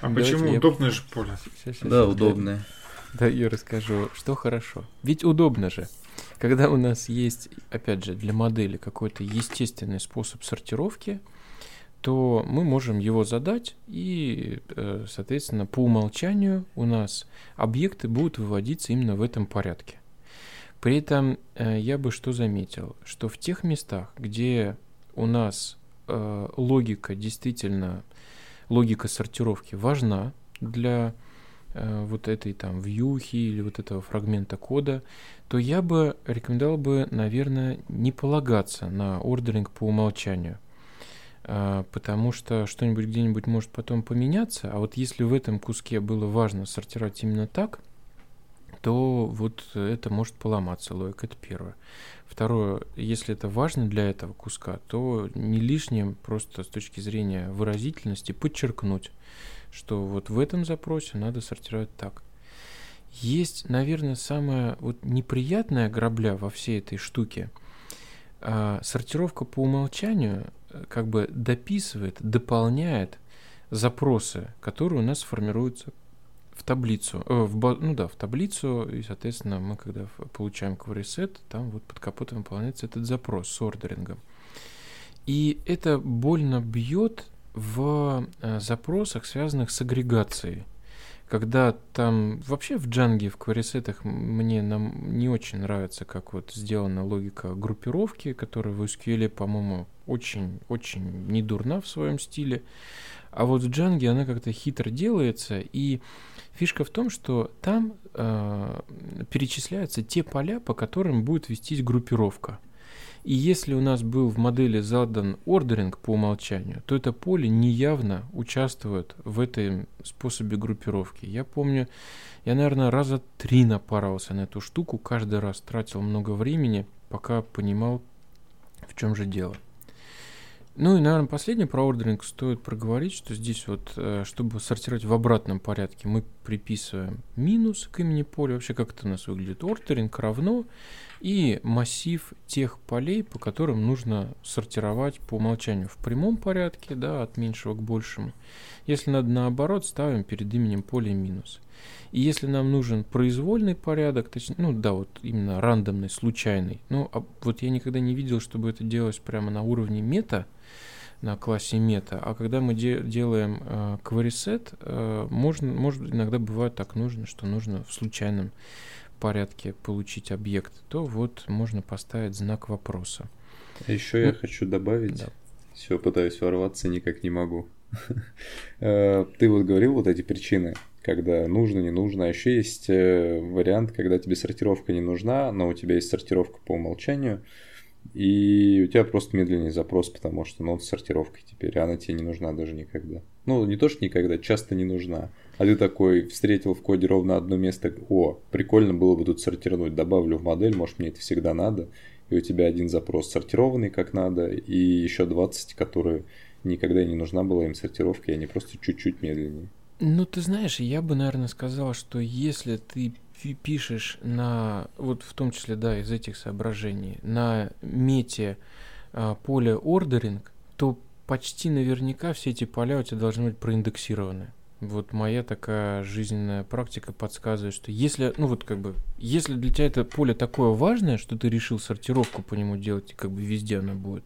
Speaker 3: А почему удобное же поле?
Speaker 2: Да, удобное.
Speaker 1: Да, я расскажу, что хорошо. Ведь удобно же. Когда у нас есть, опять же, для модели какой-то естественный способ сортировки, то мы можем его задать, и, э, соответственно, по умолчанию у нас объекты будут выводиться именно в этом порядке. При этом э, я бы что заметил, что в тех местах, где у нас э, логика действительно, логика сортировки важна для вот этой там вьюхи или вот этого фрагмента кода, то я бы рекомендовал бы, наверное, не полагаться на ордеринг по умолчанию – а, потому что что-нибудь где-нибудь может потом поменяться, а вот если в этом куске было важно сортировать именно так, то вот это может поломаться логика, это первое. Второе, если это важно для этого куска, то не лишним просто с точки зрения выразительности подчеркнуть, что вот в этом запросе надо сортировать так. Есть, наверное, самая вот неприятная грабля во всей этой штуке. А, сортировка по умолчанию как бы дописывает, дополняет запросы, которые у нас формируются в таблицу, э, в, ну да, в таблицу, и, соответственно, мы, когда получаем query там вот под капотом выполняется этот запрос с ордерингом. И это больно бьет в э, запросах, связанных с агрегацией когда там вообще в джанге, в кварисетах мне нам не очень нравится, как вот сделана логика группировки, которая в SQL, по-моему, очень-очень не дурна в своем стиле. А вот в джанге она как-то хитро делается, и фишка в том, что там э, перечисляются те поля, по которым будет вестись группировка. И если у нас был в модели задан ордеринг по умолчанию, то это поле неявно участвует в этом способе группировки. Я помню, я, наверное, раза три напарывался на эту штуку, каждый раз тратил много времени, пока понимал, в чем же дело. Ну и, наверное, последнее про ордеринг стоит проговорить, что здесь вот, э, чтобы сортировать в обратном порядке, мы приписываем минус к имени поля. Вообще, как это у нас выглядит? Ордеринг равно и массив тех полей, по которым нужно сортировать по умолчанию в прямом порядке, да, от меньшего к большему. Если надо наоборот, ставим перед именем поля минус. И если нам нужен произвольный порядок, точнее, ну да, вот именно рандомный, случайный, ну а вот я никогда не видел, чтобы это делалось прямо на уровне мета, на классе мета, а когда мы де делаем э, set, э, можно, может иногда бывает так нужно, что нужно в случайном порядке получить объект, то вот можно поставить знак вопроса.
Speaker 2: А еще ну, я хочу добавить, да. все пытаюсь ворваться, никак не могу. Э, ты вот говорил вот эти причины, когда нужно, не нужно. А еще есть э, вариант, когда тебе сортировка не нужна, но у тебя есть сортировка по умолчанию, и у тебя просто медленный запрос, потому что ну, сортировка теперь, она тебе не нужна даже никогда. Ну, не то, что никогда, часто не нужна. А ты такой встретил в коде ровно одно место, о, прикольно было бы тут сортировать, добавлю в модель, может мне это всегда надо. И у тебя один запрос сортированный как надо, и еще 20, которые никогда не нужна была им сортировка, и они просто чуть-чуть медленнее.
Speaker 1: Ну, ты знаешь, я бы, наверное, сказал, что если ты пишешь на, вот в том числе, да, из этих соображений, на мете а, поле ордеринг, то почти наверняка все эти поля у тебя должны быть проиндексированы. Вот моя такая жизненная практика подсказывает, что если, ну вот как бы, если для тебя это поле такое важное, что ты решил сортировку по нему делать, и как бы везде она будет,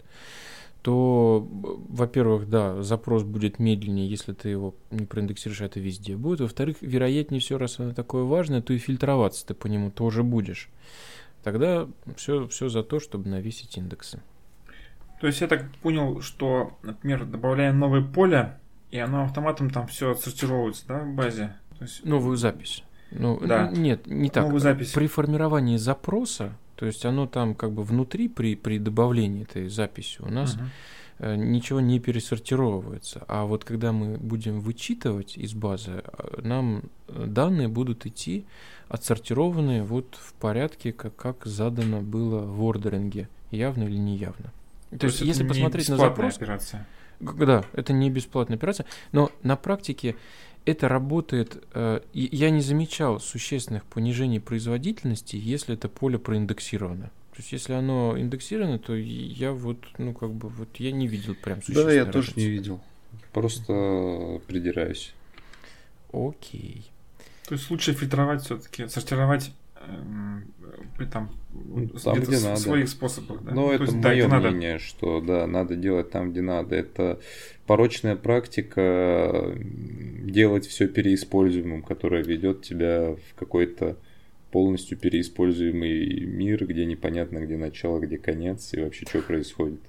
Speaker 1: то, во-первых, да, запрос будет медленнее, если ты его не проиндексируешь, это везде будет. Во-вторых, вероятнее все, раз оно такое важное, то и фильтроваться ты по нему тоже будешь. Тогда все, все за то, чтобы навесить индексы.
Speaker 3: То есть я так понял, что, например, добавляя новое поле, и оно автоматом там все отсортировывается, да, в базе?
Speaker 1: То есть... Новую запись. Ну, да. Нет, не так.
Speaker 3: Новую запись.
Speaker 1: При формировании запроса то есть оно там как бы внутри при, при добавлении этой записи у нас uh-huh. ничего не пересортировывается. А вот когда мы будем вычитывать из базы, э, нам э, данные будут идти отсортированные вот в порядке, как, как задано было в ордеринге, явно или неявно.
Speaker 3: То, То есть, есть если посмотреть на запрос... Операция.
Speaker 1: Да, это не бесплатная операция, но на практике это работает, э, я не замечал существенных понижений производительности, если это поле проиндексировано. То есть, если оно индексировано, то я вот, ну, как бы, вот я не видел прям
Speaker 2: Да, я тоже не видел. Просто придираюсь.
Speaker 1: Окей.
Speaker 3: То есть лучше фильтровать все-таки, сортировать там,
Speaker 2: там где надо.
Speaker 3: своих способах. Да?
Speaker 2: Но ну, это есть, мое да, мнение, надо. что да, надо делать там, где надо. Это порочная практика делать все переиспользуемым, которая ведет тебя в какой-то полностью переиспользуемый мир, где непонятно, где начало, где конец и вообще что происходит.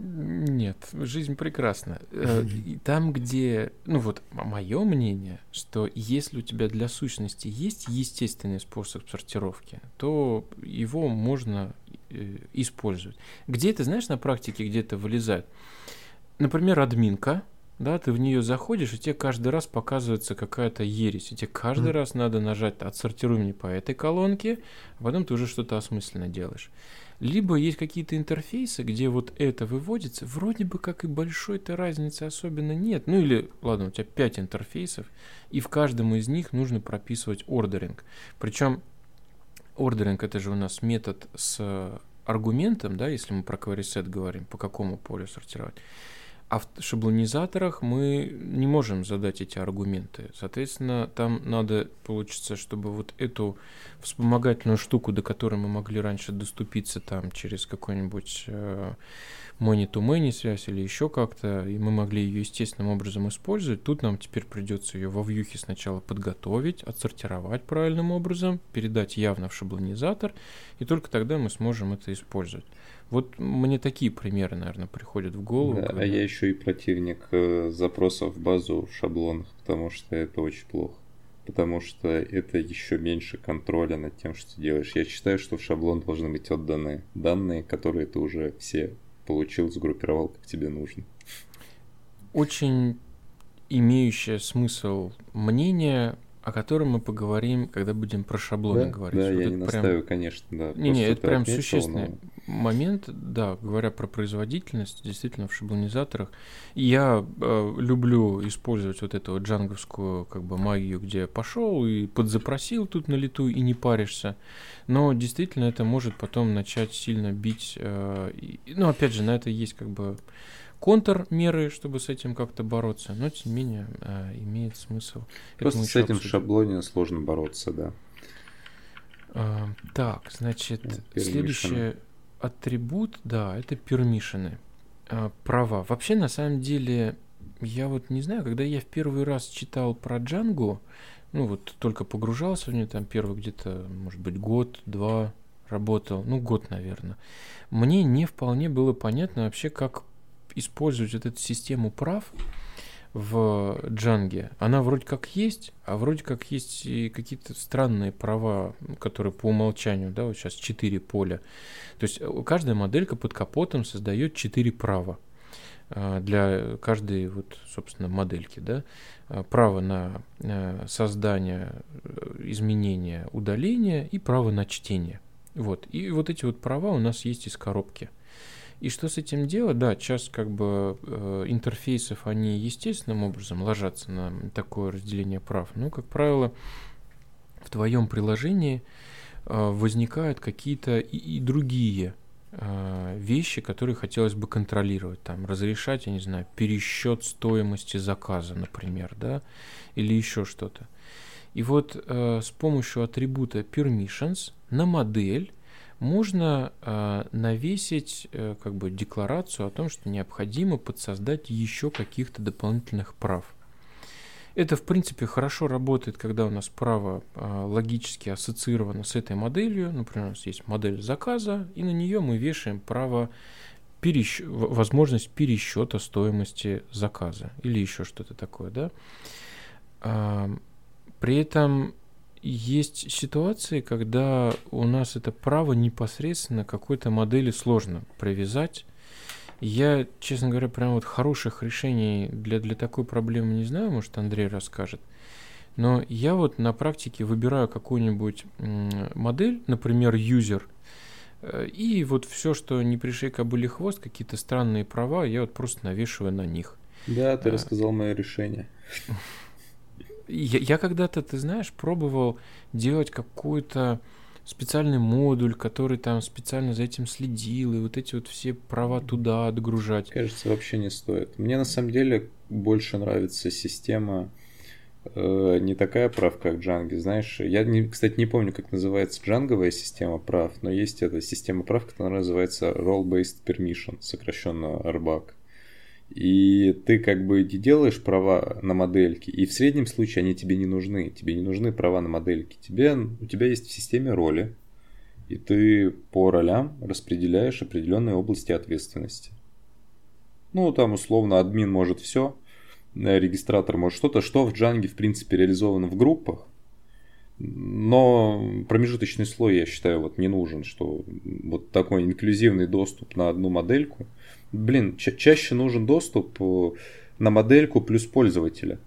Speaker 1: Нет, жизнь прекрасна. Э, там, где, ну вот, мое мнение, что если у тебя для сущности есть естественный способ сортировки, то его можно э, использовать. Где это, знаешь, на практике где-то вылезает? Например, админка, да, ты в нее заходишь, и тебе каждый раз показывается какая-то ересь, и тебе каждый mm. раз надо нажать «отсортируй мне по этой колонке», а потом ты уже что-то осмысленно делаешь. Либо есть какие-то интерфейсы, где вот это выводится, вроде бы как и большой-то разницы особенно нет. Ну или, ладно, у тебя 5 интерфейсов, и в каждом из них нужно прописывать ордеринг. Причем ордеринг это же у нас метод с аргументом, да, если мы про query set говорим, по какому полю сортировать. А в шаблонизаторах мы не можем задать эти аргументы. Соответственно, там надо, получится, чтобы вот эту вспомогательную штуку, до которой мы могли раньше доступиться там через какой-нибудь э, money-to-many связь или еще как-то, и мы могли ее естественным образом использовать, тут нам теперь придется ее во вьюхе сначала подготовить, отсортировать правильным образом, передать явно в шаблонизатор, и только тогда мы сможем это использовать. Вот мне такие примеры, наверное, приходят в голову.
Speaker 2: Да, когда... а я еще и противник э, запросов в базу в шаблонах, потому что это очень плохо. Потому что это еще меньше контроля над тем, что ты делаешь. Я считаю, что в шаблон должны быть отданы данные, которые ты уже все получил, сгруппировал, как тебе нужно.
Speaker 1: Очень имеющее смысл мнение о котором мы поговорим, когда будем про шаблоны
Speaker 2: да,
Speaker 1: говорить.
Speaker 2: Да,
Speaker 1: вот
Speaker 2: я не прям... настаиваю, конечно, да.
Speaker 1: Не, не, это прям отметил, существенное. Но... момент, да, говоря про производительность, действительно в шаблонизаторах, я э, люблю использовать вот эту вот джанговскую как бы магию, где пошел и подзапросил тут на лету и не паришься, но действительно это может потом начать сильно бить, э, и, ну опять же на это есть как бы контрмеры, чтобы с этим как-то бороться, но тем не менее э, имеет смысл.
Speaker 2: Просто с этим обсудим. шаблоне сложно бороться, да.
Speaker 1: А, так, значит, ну, следующий атрибут, да, это пермишины. А, права. Вообще, на самом деле, я вот не знаю, когда я в первый раз читал про Джангу, ну вот только погружался в нее, там первый где-то, может быть, год, два работал, ну год, наверное. Мне не вполне было понятно вообще, как использовать вот эту систему прав, в Джанге, она вроде как есть, а вроде как есть и какие-то странные права, которые по умолчанию, да, вот сейчас четыре поля. То есть э, каждая моделька под капотом создает четыре права э, для каждой вот, собственно, модельки, да, э, право на создание, изменение, удаление и право на чтение. Вот. И вот эти вот права у нас есть из коробки. И что с этим делать? Да, сейчас как бы э, интерфейсов, они естественным образом ложатся на такое разделение прав. Но, как правило, в твоем приложении э, возникают какие-то и, и другие э, вещи, которые хотелось бы контролировать. Там, разрешать, я не знаю, пересчет стоимости заказа, например, да, или еще что-то. И вот э, с помощью атрибута permissions на модель можно э, навесить э, как бы декларацию о том, что необходимо подсоздать еще каких-то дополнительных прав. Это, в принципе, хорошо работает, когда у нас право э, логически ассоциировано с этой моделью. Например, у нас есть модель заказа, и на нее мы вешаем право пересч... возможность пересчета стоимости заказа или еще что-то такое, да. При этом есть ситуации, когда у нас это право непосредственно какой-то модели сложно привязать. Я, честно говоря, прям вот хороших решений для, для такой проблемы не знаю, может Андрей расскажет. Но я вот на практике выбираю какую-нибудь модель, например, user, э, и вот все, что не пришей кобыли хвост, какие-то странные права, я вот просто навешиваю на них.
Speaker 2: Да, ты а, рассказал мое решение.
Speaker 1: Я, я когда-то, ты знаешь, пробовал делать какую-то специальный модуль, который там специально за этим следил, и вот эти вот все права туда отгружать.
Speaker 2: Кажется, вообще не стоит. Мне на самом деле больше нравится система э, не такая прав, как Django. Знаешь, я, не, кстати, не помню, как называется джанговая система прав, но есть эта система прав, которая называется Role-Based Permission, сокращенно RBAC. И ты как бы не делаешь права на модельки, и в среднем случае они тебе не нужны. Тебе не нужны права на модельки. Тебе, у тебя есть в системе роли, и ты по ролям распределяешь определенные области ответственности. Ну, там условно админ может все, регистратор может что-то, что в Django в принципе реализовано в группах, но промежуточный слой, я считаю, вот не нужен, что вот такой инклюзивный доступ на одну модельку – блин, ча- чаще нужен доступ э, на модельку плюс пользователя,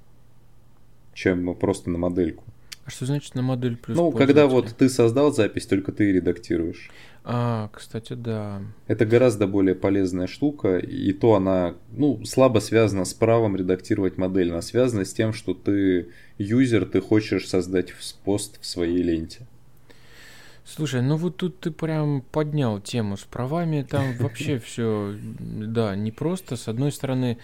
Speaker 2: чем просто на модельку.
Speaker 1: А что значит на модель плюс
Speaker 2: Ну, когда вот ты создал запись, только ты редактируешь.
Speaker 1: А, кстати, да.
Speaker 2: Это гораздо более полезная штука, и то она, ну, слабо связана с правом редактировать модель, она связана с тем, что ты юзер, ты хочешь создать пост в своей ленте.
Speaker 1: Слушай, ну вот тут ты прям поднял тему с правами, там вообще все, да, непросто. С одной стороны,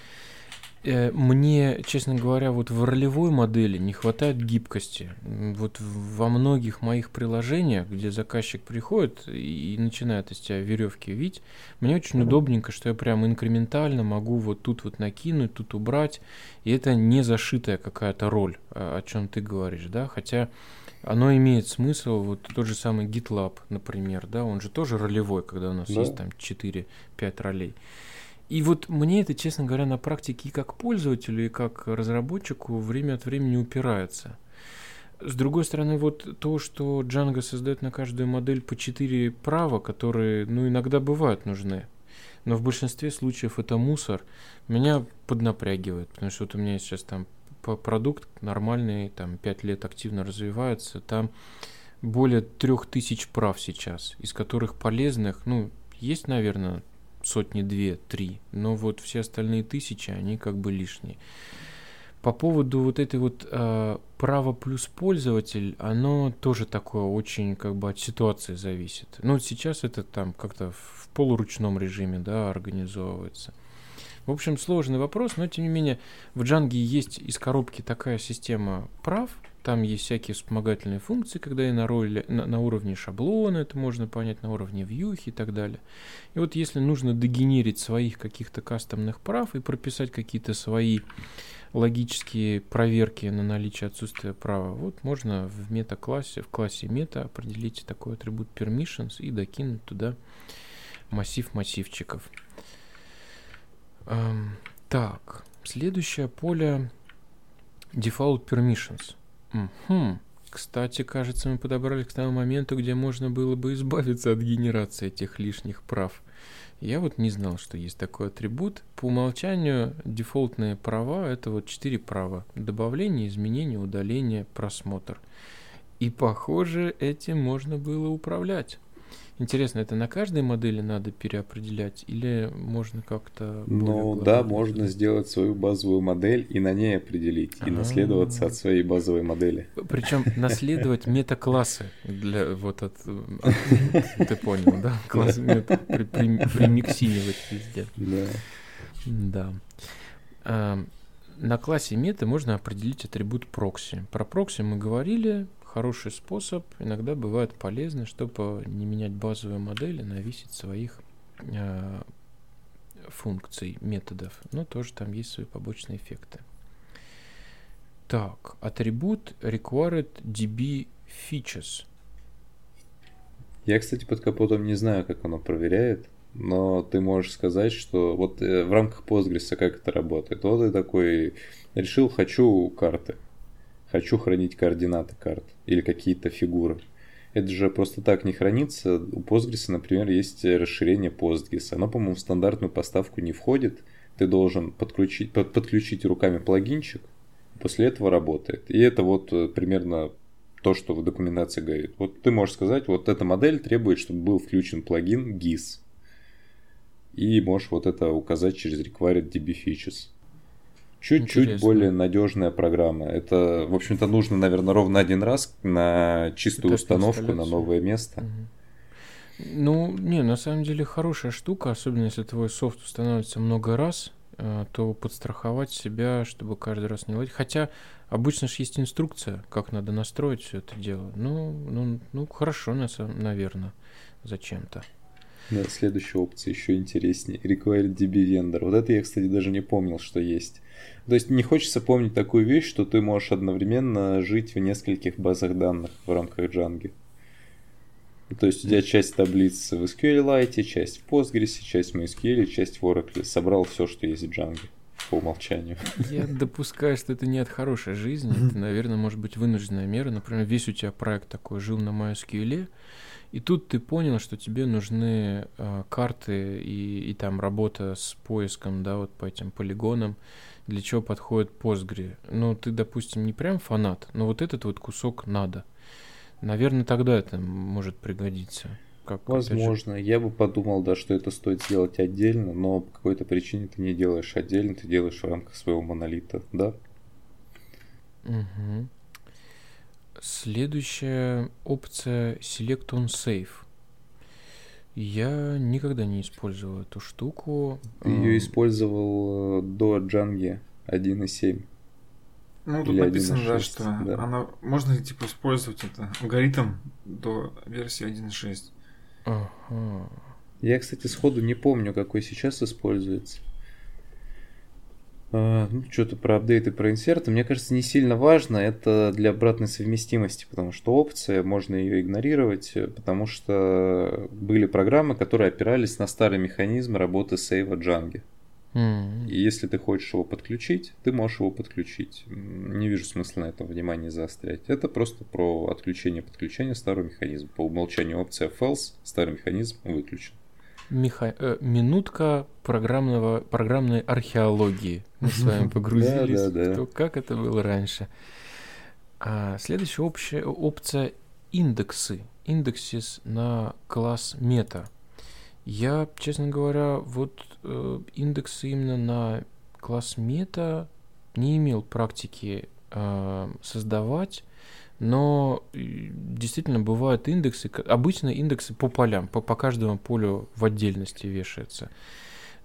Speaker 1: э, мне, честно говоря, вот в ролевой модели не хватает гибкости. Вот во многих моих приложениях, где заказчик приходит и начинает из тебя веревки вить, мне очень удобненько, что я прям инкрементально могу вот тут вот накинуть, тут убрать, и это не зашитая какая-то роль, о чем ты говоришь, да, хотя оно имеет смысл, вот тот же самый GitLab, например, да, он же тоже ролевой, когда у нас да. есть там 4-5 ролей. И вот мне это, честно говоря, на практике и как пользователю, и как разработчику время от времени упирается. С другой стороны, вот то, что Django создает на каждую модель по 4 права, которые, ну, иногда бывают нужны, но в большинстве случаев это мусор, меня поднапрягивает, потому что вот у меня сейчас там продукт нормальный, там 5 лет активно развивается, там более 3000 прав сейчас, из которых полезных, ну, есть, наверное, сотни две, три, но вот все остальные тысячи, они как бы лишние. По поводу вот этой вот э, право плюс пользователь, оно тоже такое очень как бы от ситуации зависит. Ну, сейчас это там как-то в полуручном режиме, да, организовывается. В общем, сложный вопрос, но тем не менее в Django есть из коробки такая система прав, там есть всякие вспомогательные функции, когда и на, роли, на, на уровне шаблона это можно понять, на уровне вьюхи и так далее. И вот если нужно дегенерить своих каких-то кастомных прав и прописать какие-то свои логические проверки на наличие отсутствия права, вот можно в мета-классе, в классе мета определить такой атрибут permissions и докинуть туда массив массивчиков. Эм, так, следующее поле Default Permissions. Угу. Кстати, кажется, мы подобрались к тому моменту, где можно было бы избавиться от генерации этих лишних прав. Я вот не знал, что есть такой атрибут. По умолчанию дефолтные права — это вот четыре права. Добавление, изменение, удаление, просмотр. И, похоже, этим можно было управлять. Интересно, это на каждой модели надо переопределять или можно как-то...
Speaker 2: Ну да, можно сделать свою базовую модель и на ней определить, и наследоваться от своей базовой модели.
Speaker 1: Причем наследовать метаклассы для вот от... Ты понял, да? Класс мета примиксинивать везде. Да. Да. На классе мета можно определить атрибут прокси. Про прокси мы говорили, хороший способ, иногда бывает полезно, чтобы не менять базовые модели, навесить своих э, функций, методов. Но тоже там есть свои побочные эффекты. Так, атрибут required db features.
Speaker 2: Я, кстати, под капотом не знаю, как оно проверяет, но ты можешь сказать, что вот э, в рамках Postgres как это работает. Вот ты такой решил, хочу карты хочу хранить координаты карт или какие-то фигуры. Это же просто так не хранится. У Postgres, например, есть расширение Postgres. Оно, по-моему, в стандартную поставку не входит. Ты должен подключить, под, подключить руками плагинчик, после этого работает. И это вот э, примерно то, что в документации говорит. Вот ты можешь сказать, вот эта модель требует, чтобы был включен плагин GIS. И можешь вот это указать через required DB features. Чуть-чуть более надежная программа. Это, в общем-то, нужно, наверное, ровно один раз на чистую Это установку, на новое место.
Speaker 1: Угу. Ну, не, на самом деле хорошая штука, особенно если твой софт устанавливается много раз, э, то подстраховать себя, чтобы каждый раз не ловить. Хотя обычно же есть инструкция, как надо настроить все это дело. Ну, ну, ну хорошо, наверное, зачем-то.
Speaker 2: Да, следующая опция еще интереснее. Required DB Vendor. Вот это я, кстати, даже не помнил, что есть. То есть не хочется помнить такую вещь, что ты можешь одновременно жить в нескольких базах данных в рамках Django. То есть у тебя часть таблицы в SQLite, часть в Postgres, часть в MySQL, часть в Oracle. Собрал все, что есть в Django по умолчанию.
Speaker 1: Я допускаю, что это не от хорошей жизни. Это, наверное, может быть вынужденная мера. Например, весь у тебя проект такой жил на MySQL, и тут ты понял, что тебе нужны э, карты и, и там работа с поиском, да, вот по этим полигонам для чего подходит Postgre. Ну, ты, допустим, не прям фанат, но вот этот вот кусок надо. Наверное, тогда это может пригодиться.
Speaker 2: Как, Возможно. Же... Я бы подумал, да, что это стоит сделать отдельно, но по какой-то причине ты не делаешь отдельно, ты делаешь в рамках своего монолита, да?
Speaker 1: Угу. Следующая опция Select on Save. Я никогда не использовал эту штуку.
Speaker 2: Ты ее использовал э, до Django 1.7.
Speaker 3: Ну, тут Или написано, 1. да, что да. она можно типа использовать это алгоритм до версии 1.6.
Speaker 2: Ага. Я, кстати, сходу не помню, какой сейчас используется. А, ну, что-то про апдейты, про инсерты. Мне кажется, не сильно важно. Это для обратной совместимости, потому что опция, можно ее игнорировать, потому что были программы, которые опирались на старый механизм работы сейва Django. Mm-hmm. И если ты хочешь его подключить, ты можешь его подключить. Не вижу смысла на этом внимание заострять. Это просто про отключение подключения старого механизма. По умолчанию опция false, старый механизм выключен.
Speaker 1: Миха... Э, минутка программного... программной археологии. Мы с вами погрузились в то, как это было раньше. А следующая общая опция индексы. Индексис на класс мета. Я, честно говоря, вот э, индексы именно на класс мета не имел практики э, создавать, но действительно бывают индексы, обычно индексы по полям, по, по каждому полю в отдельности вешаются.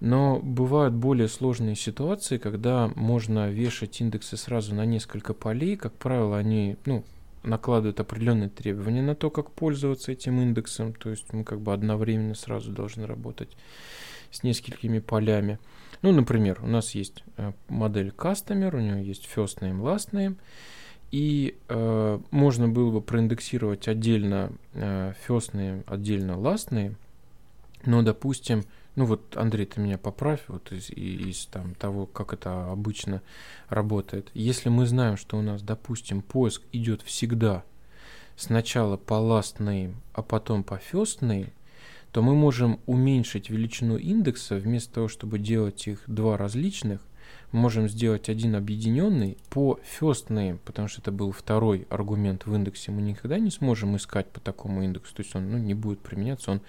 Speaker 1: Но бывают более сложные ситуации, когда можно вешать индексы сразу на несколько полей. Как правило, они ну, накладывают определенные требования на то, как пользоваться этим индексом. То есть мы как бы одновременно сразу должны работать с несколькими полями. Ну, например, у нас есть э, модель Customer, у нее есть First Name, Last Name. И э, можно было бы проиндексировать отдельно э, name, отдельно name, но, допустим, ну вот, Андрей, ты меня поправь вот из, из там, того, как это обычно работает. Если мы знаем, что у нас, допустим, поиск идет всегда сначала по name, а потом по name, то мы можем уменьшить величину индекса, вместо того, чтобы делать их два различных, можем сделать один объединенный по first name, потому что это был второй аргумент в индексе. Мы никогда не сможем искать по такому индексу, то есть он ну, не будет применяться, он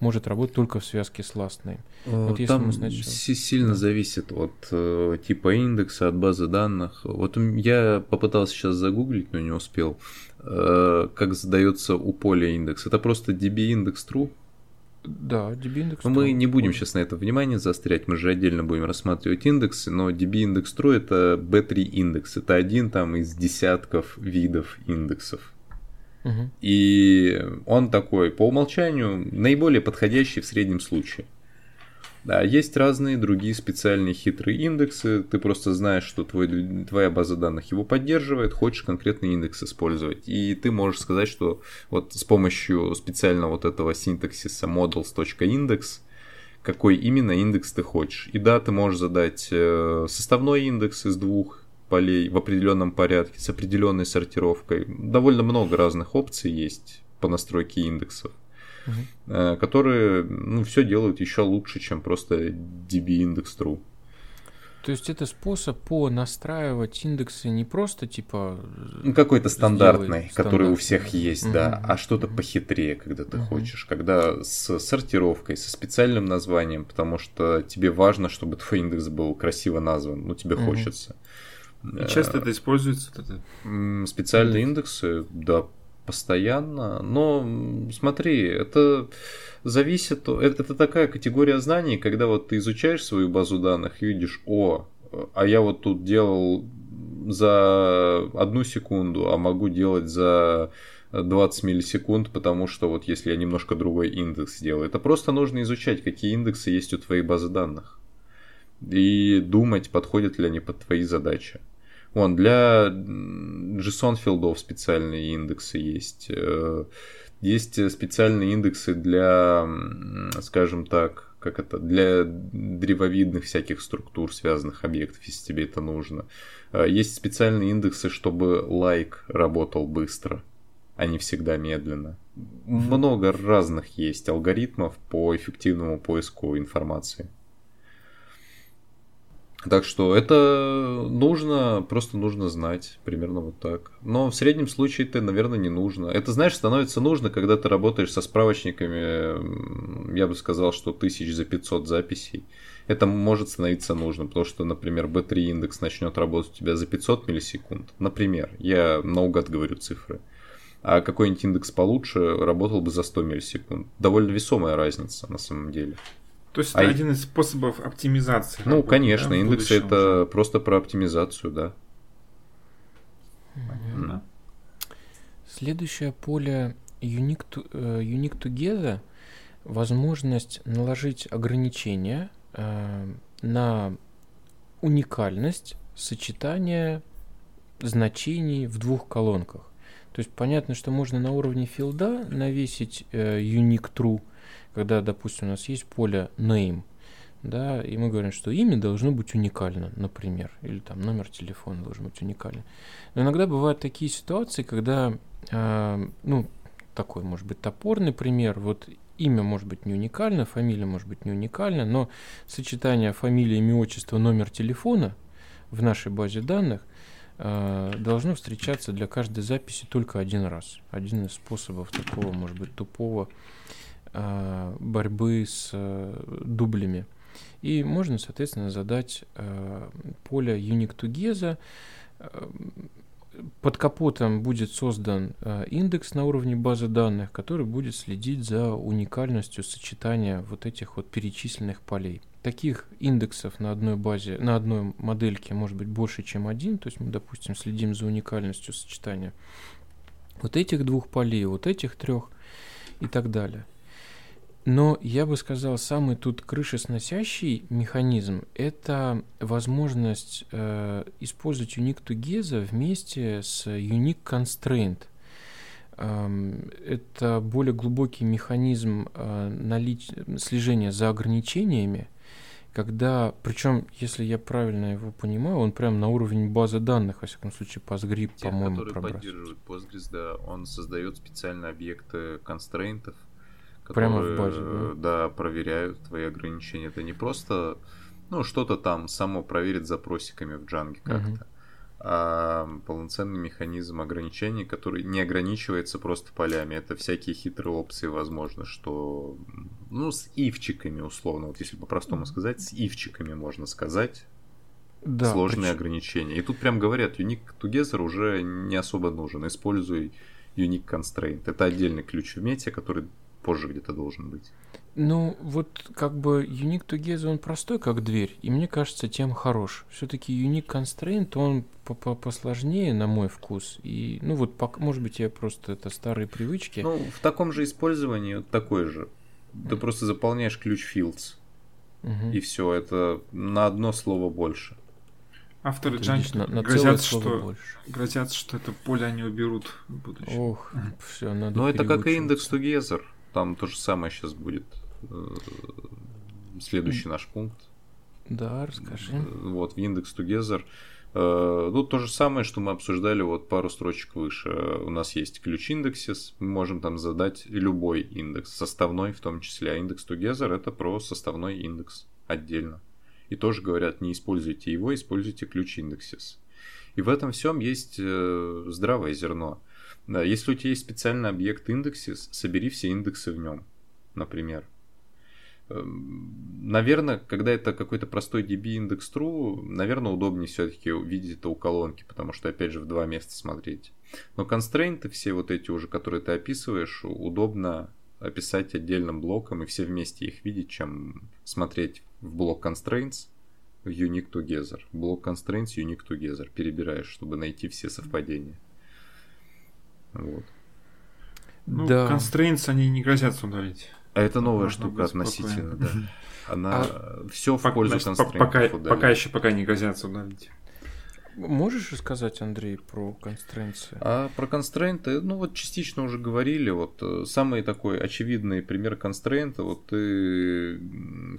Speaker 1: может работать только в связке с last name.
Speaker 2: Вот если Там мы сначала... сильно зависит от э, типа индекса, от базы данных. Вот я попытался сейчас загуглить, но не успел. Э, как задается у поля индекс. Это просто db индекс true
Speaker 1: да, DB индекс.
Speaker 2: Мы не будем сейчас на это внимание заострять, мы же отдельно будем рассматривать индексы, но DB индекс true это B3 индекс, это один там из десятков видов индексов. Угу. И он такой по умолчанию наиболее подходящий в среднем случае. Да, есть разные другие специальные хитрые индексы. Ты просто знаешь, что твой, твоя база данных его поддерживает, хочешь конкретный индекс использовать. И ты можешь сказать, что вот с помощью специального вот этого синтаксиса models.index какой именно индекс ты хочешь. И да, ты можешь задать э, составной индекс из двух полей в определенном порядке с определенной сортировкой. Довольно много разных опций есть по настройке индексов угу. которые ну, все делают еще лучше, чем просто DB индекс true.
Speaker 1: То есть это способ по настраивать индексы не просто типа
Speaker 2: ну, какой-то стандартный, который у всех есть, угу. да, а что-то похитрее, когда ты угу. хочешь, когда с сортировкой, со специальным названием, потому что тебе важно, чтобы твой индекс был красиво назван, ну тебе угу. хочется.
Speaker 3: И часто это используется? Это...
Speaker 2: Специальные индексы, да, постоянно. Но смотри, это зависит, это, это такая категория знаний, когда вот ты изучаешь свою базу данных и видишь, о, а я вот тут делал за одну секунду, а могу делать за 20 миллисекунд, потому что вот если я немножко другой индекс сделаю. Это просто нужно изучать, какие индексы есть у твоей базы данных. И думать, подходят ли они под твои задачи. Вон, для JSON филдов специальные индексы есть. Э, есть специальные индексы для, скажем так, как это, для древовидных всяких структур, связанных объектов, если тебе это нужно. Э, есть специальные индексы, чтобы лайк работал быстро, а не всегда медленно. Много разных есть алгоритмов по эффективному поиску информации. Так что это нужно, просто нужно знать, примерно вот так. Но в среднем случае это, наверное, не нужно. Это, знаешь, становится нужно, когда ты работаешь со справочниками, я бы сказал, что тысяч за 500 записей. Это может становиться нужно, потому что, например, B3 индекс начнет работать у тебя за 500 миллисекунд. Например, я наугад говорю цифры. А какой-нибудь индекс получше работал бы за 100 миллисекунд. Довольно весомая разница на самом деле.
Speaker 3: То есть а это один из способов оптимизации.
Speaker 2: Ну, работы, конечно, да, индексы это уже. просто про оптимизацию, да.
Speaker 1: Понятно. Следующее поле Unique, to, uh, unique Together возможность наложить ограничения uh, на уникальность сочетания значений в двух колонках. То есть понятно, что можно на уровне филда навесить uh, unique true, когда, допустим, у нас есть поле name, да, и мы говорим, что имя должно быть уникально, например, или там номер телефона должен быть уникален. Но иногда бывают такие ситуации, когда, э, ну, такой, может быть, топорный пример, вот имя может быть не уникально, фамилия может быть не уникальна, но сочетание фамилии, имя, отчество, номер телефона в нашей базе данных э, должно встречаться для каждой записи только один раз. Один из способов такого, может быть, тупого борьбы с э, дублями. И можно, соответственно, задать э, поле unique together. Э, под капотом будет создан э, индекс на уровне базы данных, который будет следить за уникальностью сочетания вот этих вот перечисленных полей. Таких индексов на одной базе, на одной модельке может быть больше, чем один. То есть мы, допустим, следим за уникальностью сочетания вот этих двух полей, вот этих трех и так далее. Но я бы сказал, самый тут крышесносящий механизм – это возможность э, использовать Unique Together вместе с Unique Constraint. Эм, это более глубокий механизм э, налич... слежения за ограничениями, когда, причем, если я правильно его понимаю, он прям на уровень базы данных, во всяком случае, PostgreSQL, по-моему,
Speaker 2: который поддерживает Postgres, да, он создает специальные объекты констрейнтов,
Speaker 1: Прямо в базе,
Speaker 2: да? да, проверяют твои ограничения. Это не просто, ну, что-то там само проверит запросиками в джанге как-то, угу. а полноценный механизм ограничений, который не ограничивается просто полями. Это всякие хитрые опции, возможно, что, ну, с ивчиками, условно, вот если по-простому сказать, с ивчиками можно сказать, да, сложные причем... ограничения. И тут прям говорят, Unique Together уже не особо нужен. Используй Unique Constraint. Это отдельный ключ в мете, который позже где-то должен быть.
Speaker 1: Ну, вот как бы Unique Together, он простой, как дверь, и мне кажется, тем хорош. Все-таки Unique Constraint, он посложнее, на мой вкус. И, ну вот, может быть, я просто, это старые привычки.
Speaker 2: Ну, в таком же использовании вот такой же. Ты просто заполняешь ключ fields. Угу. И все, это на одно слово больше.
Speaker 3: Авторы Джанки на, на грозят, что, больше. грозят, что это поле они уберут в будущем.
Speaker 1: Ох, все, надо
Speaker 2: Ну, это как и индекс together. Там то же самое сейчас будет. Э, следующий наш пункт.
Speaker 1: Да, расскажи.
Speaker 2: Э, вот, в индекс Together. Э, ну, то же самое, что мы обсуждали вот пару строчек выше. У нас есть ключ индексис, мы можем там задать любой индекс, составной в том числе. А индекс Together это про составной индекс отдельно. И тоже говорят, не используйте его, используйте ключ индексис. И в этом всем есть здравое зерно. Да, если у тебя есть специальный объект индексис, собери все индексы в нем, например. Эм, наверное, когда это какой-то простой DB индекс true, наверное, удобнее все-таки видеть это у колонки, потому что, опять же, в два места смотреть. Но констрейнты все вот эти уже, которые ты описываешь, удобно описать отдельным блоком и все вместе их видеть, чем смотреть в блок constraints в unique together. Блок constraints unique together. Перебираешь, чтобы найти все совпадения. Вот.
Speaker 3: Ну, да. constraints они не грозятся удалить.
Speaker 2: А это новая Можно штука относительно, да. Она а, все в пользу значит, constraints
Speaker 3: пока, пока еще пока не грозятся удалить.
Speaker 1: Можешь рассказать, Андрей, про констрейнты?
Speaker 2: А про констрейнты, ну вот частично уже говорили. Вот э, самый такой очевидный пример констрейнта, вот ты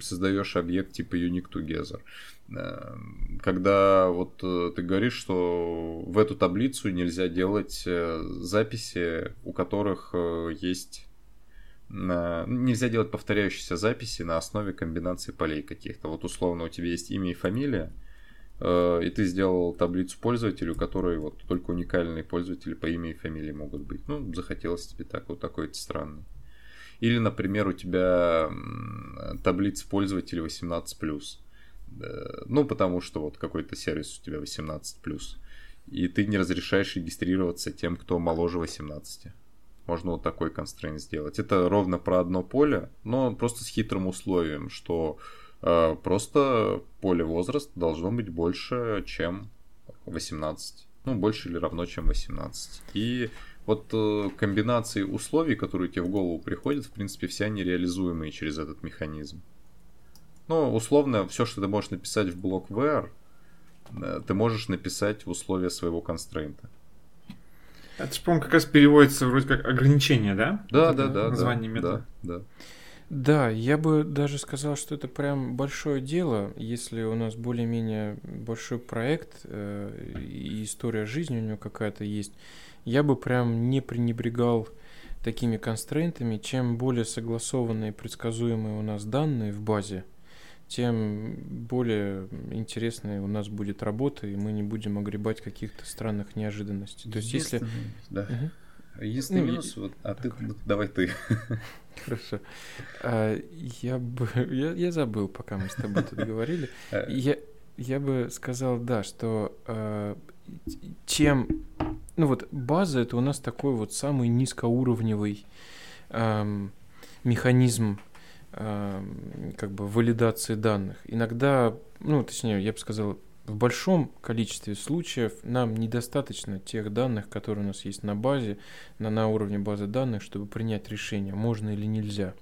Speaker 2: создаешь объект типа unique together. Э, когда вот э, ты говоришь, что в эту таблицу нельзя делать записи, у которых есть нельзя делать повторяющиеся записи на основе комбинации полей каких-то. Вот условно у тебя есть имя и фамилия, и ты сделал таблицу пользователю, которой вот только уникальные пользователи по имени и фамилии могут быть. Ну, захотелось тебе так, вот такой то странный. Или, например, у тебя таблица пользователей 18+. Ну, потому что вот какой-то сервис у тебя 18+. И ты не разрешаешь регистрироваться тем, кто моложе 18. Можно вот такой констрейн сделать. Это ровно про одно поле, но просто с хитрым условием, что Э, просто поле возраст должно быть больше, чем 18. Ну, больше или равно, чем 18. И вот э, комбинации условий, которые тебе в голову приходят, в принципе, все они реализуемые через этот механизм. Ну, условно, все, что ты можешь написать в блок where, э, ты можешь написать в условия своего констрейнта.
Speaker 3: Это, по-моему, как раз переводится вроде как ограничение, да?
Speaker 2: Да, вот да, да.
Speaker 3: Название
Speaker 2: да,
Speaker 3: метода.
Speaker 2: Да, да.
Speaker 1: Да, я бы даже сказал, что это прям большое дело, если у нас более-менее большой проект э, и история жизни у него какая-то есть. Я бы прям не пренебрегал такими констрейнтами. Чем более согласованные и предсказуемые у нас данные в базе, тем более интересная у нас будет работа, и мы не будем огребать каких-то странных неожиданностей. То есть, если...
Speaker 2: Да. Угу. Единственный ну, минус, вот, а ты, давай ты.
Speaker 1: Хорошо. А, я бы, я, я забыл, пока мы с тобой тут говорили. Э. Я, я бы сказал, да, что э, чем, ну вот база это у нас такой вот самый низкоуровневый э, механизм э, как бы валидации данных. Иногда, ну точнее, я бы сказал, в большом количестве случаев нам недостаточно тех данных, которые у нас есть на базе, на, на уровне базы данных, чтобы принять решение, можно или нельзя.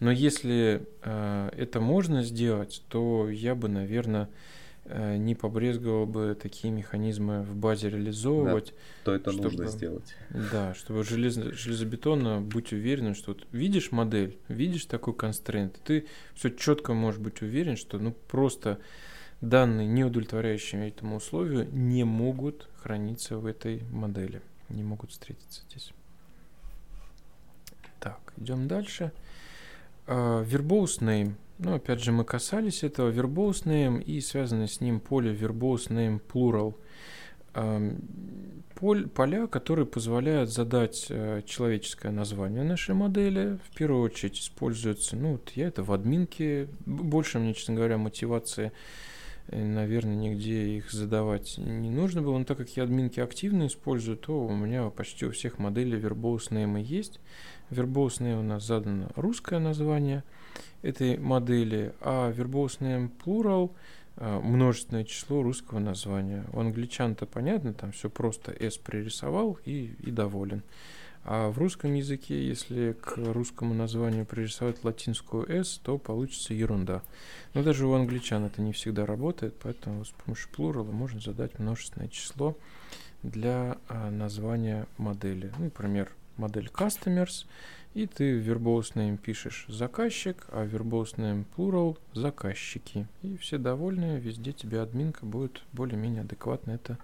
Speaker 1: Но если э, это можно сделать, то я бы, наверное, э, не побрезговал бы такие механизмы в базе реализовывать. Да,
Speaker 2: то это чтобы, нужно сделать.
Speaker 1: Да, чтобы железо, железобетонно быть уверенным, что вот видишь модель, видишь такой констрейнт, ты все четко можешь быть уверен, что ну просто данные, не удовлетворяющие этому условию, не могут храниться в этой модели, не могут встретиться здесь. Так, идем дальше. Uh, verbose name. Ну, опять же, мы касались этого verbose name и связанное с ним поле verbose name plural. Uh, поль, поля, которые позволяют задать uh, человеческое название нашей модели, в первую очередь используются, ну, вот я это в админке, больше мне, честно говоря, мотивации наверное, нигде их задавать не нужно было. Но так как я админки активно использую, то у меня почти у всех моделей Verbose Name есть. Verbose Name у нас задано русское название этой модели, а Verbose Name Plural а, множественное число русского названия. У англичан-то понятно, там все просто S пририсовал и, и доволен. А в русском языке, если к русскому названию пририсовать латинскую S, то получится ерунда. Но даже у англичан это не всегда работает, поэтому с помощью плурала можно задать множественное число для а, названия модели. Ну, например, модель customers, и ты verbose name пишешь заказчик, а verbose name plural заказчики. И все довольны, везде тебе админка будет более-менее адекватно это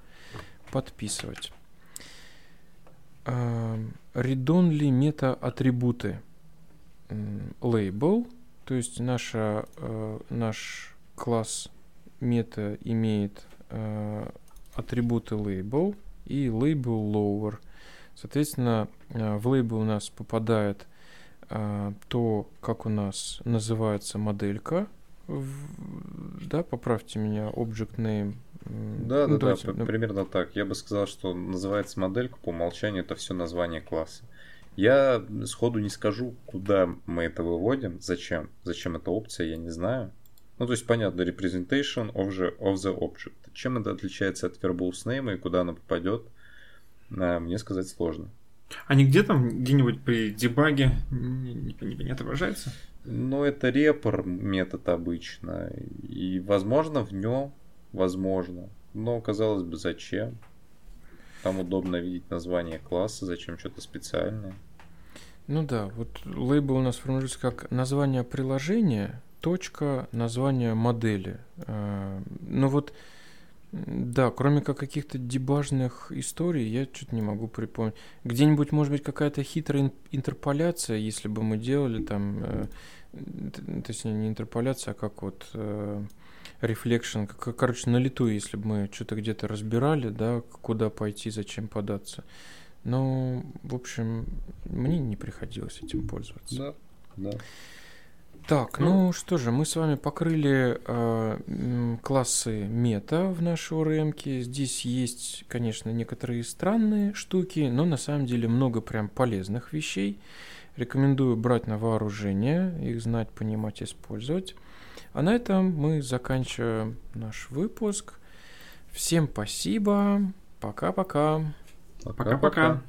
Speaker 1: подписывать read-only мета-атрибуты label, то есть наша, э, наш класс мета имеет э, атрибуты label и label lower. Соответственно, э, в label у нас попадает то, как у нас называется моделька, да, поправьте меня, object name
Speaker 2: да, ну, да, да, ну... примерно так. Я бы сказал, что называется моделька по умолчанию это все название класса. Я сходу не скажу, куда мы это выводим, зачем. Зачем эта опция, я не знаю. Ну, то есть, понятно, representation of the, of the object. Чем это отличается от verbose name и куда она попадет, мне сказать сложно.
Speaker 3: А нигде там где-нибудь при дебаге не, не, не отображается?
Speaker 2: Ну, это репор метод обычно. И, возможно, в нем возможно. Но, казалось бы, зачем? Там удобно видеть название класса, зачем что-то специальное.
Speaker 1: Ну да, вот лейбл у нас формируется как название приложения, точка, название модели. А, ну вот, да, кроме как каких-то дебажных историй, я что-то не могу припомнить. Где-нибудь, может быть, какая-то хитрая интерполяция, если бы мы делали там, э, точнее, не интерполяция, а как вот э, рефлекшн, короче, на лету, если бы мы что-то где-то разбирали, да, куда пойти, зачем податься. Но, в общем, мне не приходилось этим пользоваться.
Speaker 2: Да, да.
Speaker 1: Так, ну, ну что же, мы с вами покрыли э, классы мета в нашей ORM. Здесь есть, конечно, некоторые странные штуки, но на самом деле много прям полезных вещей. Рекомендую брать на вооружение, их знать, понимать, использовать. А на этом мы заканчиваем наш выпуск. Всем спасибо. Пока-пока.
Speaker 3: Пока-пока.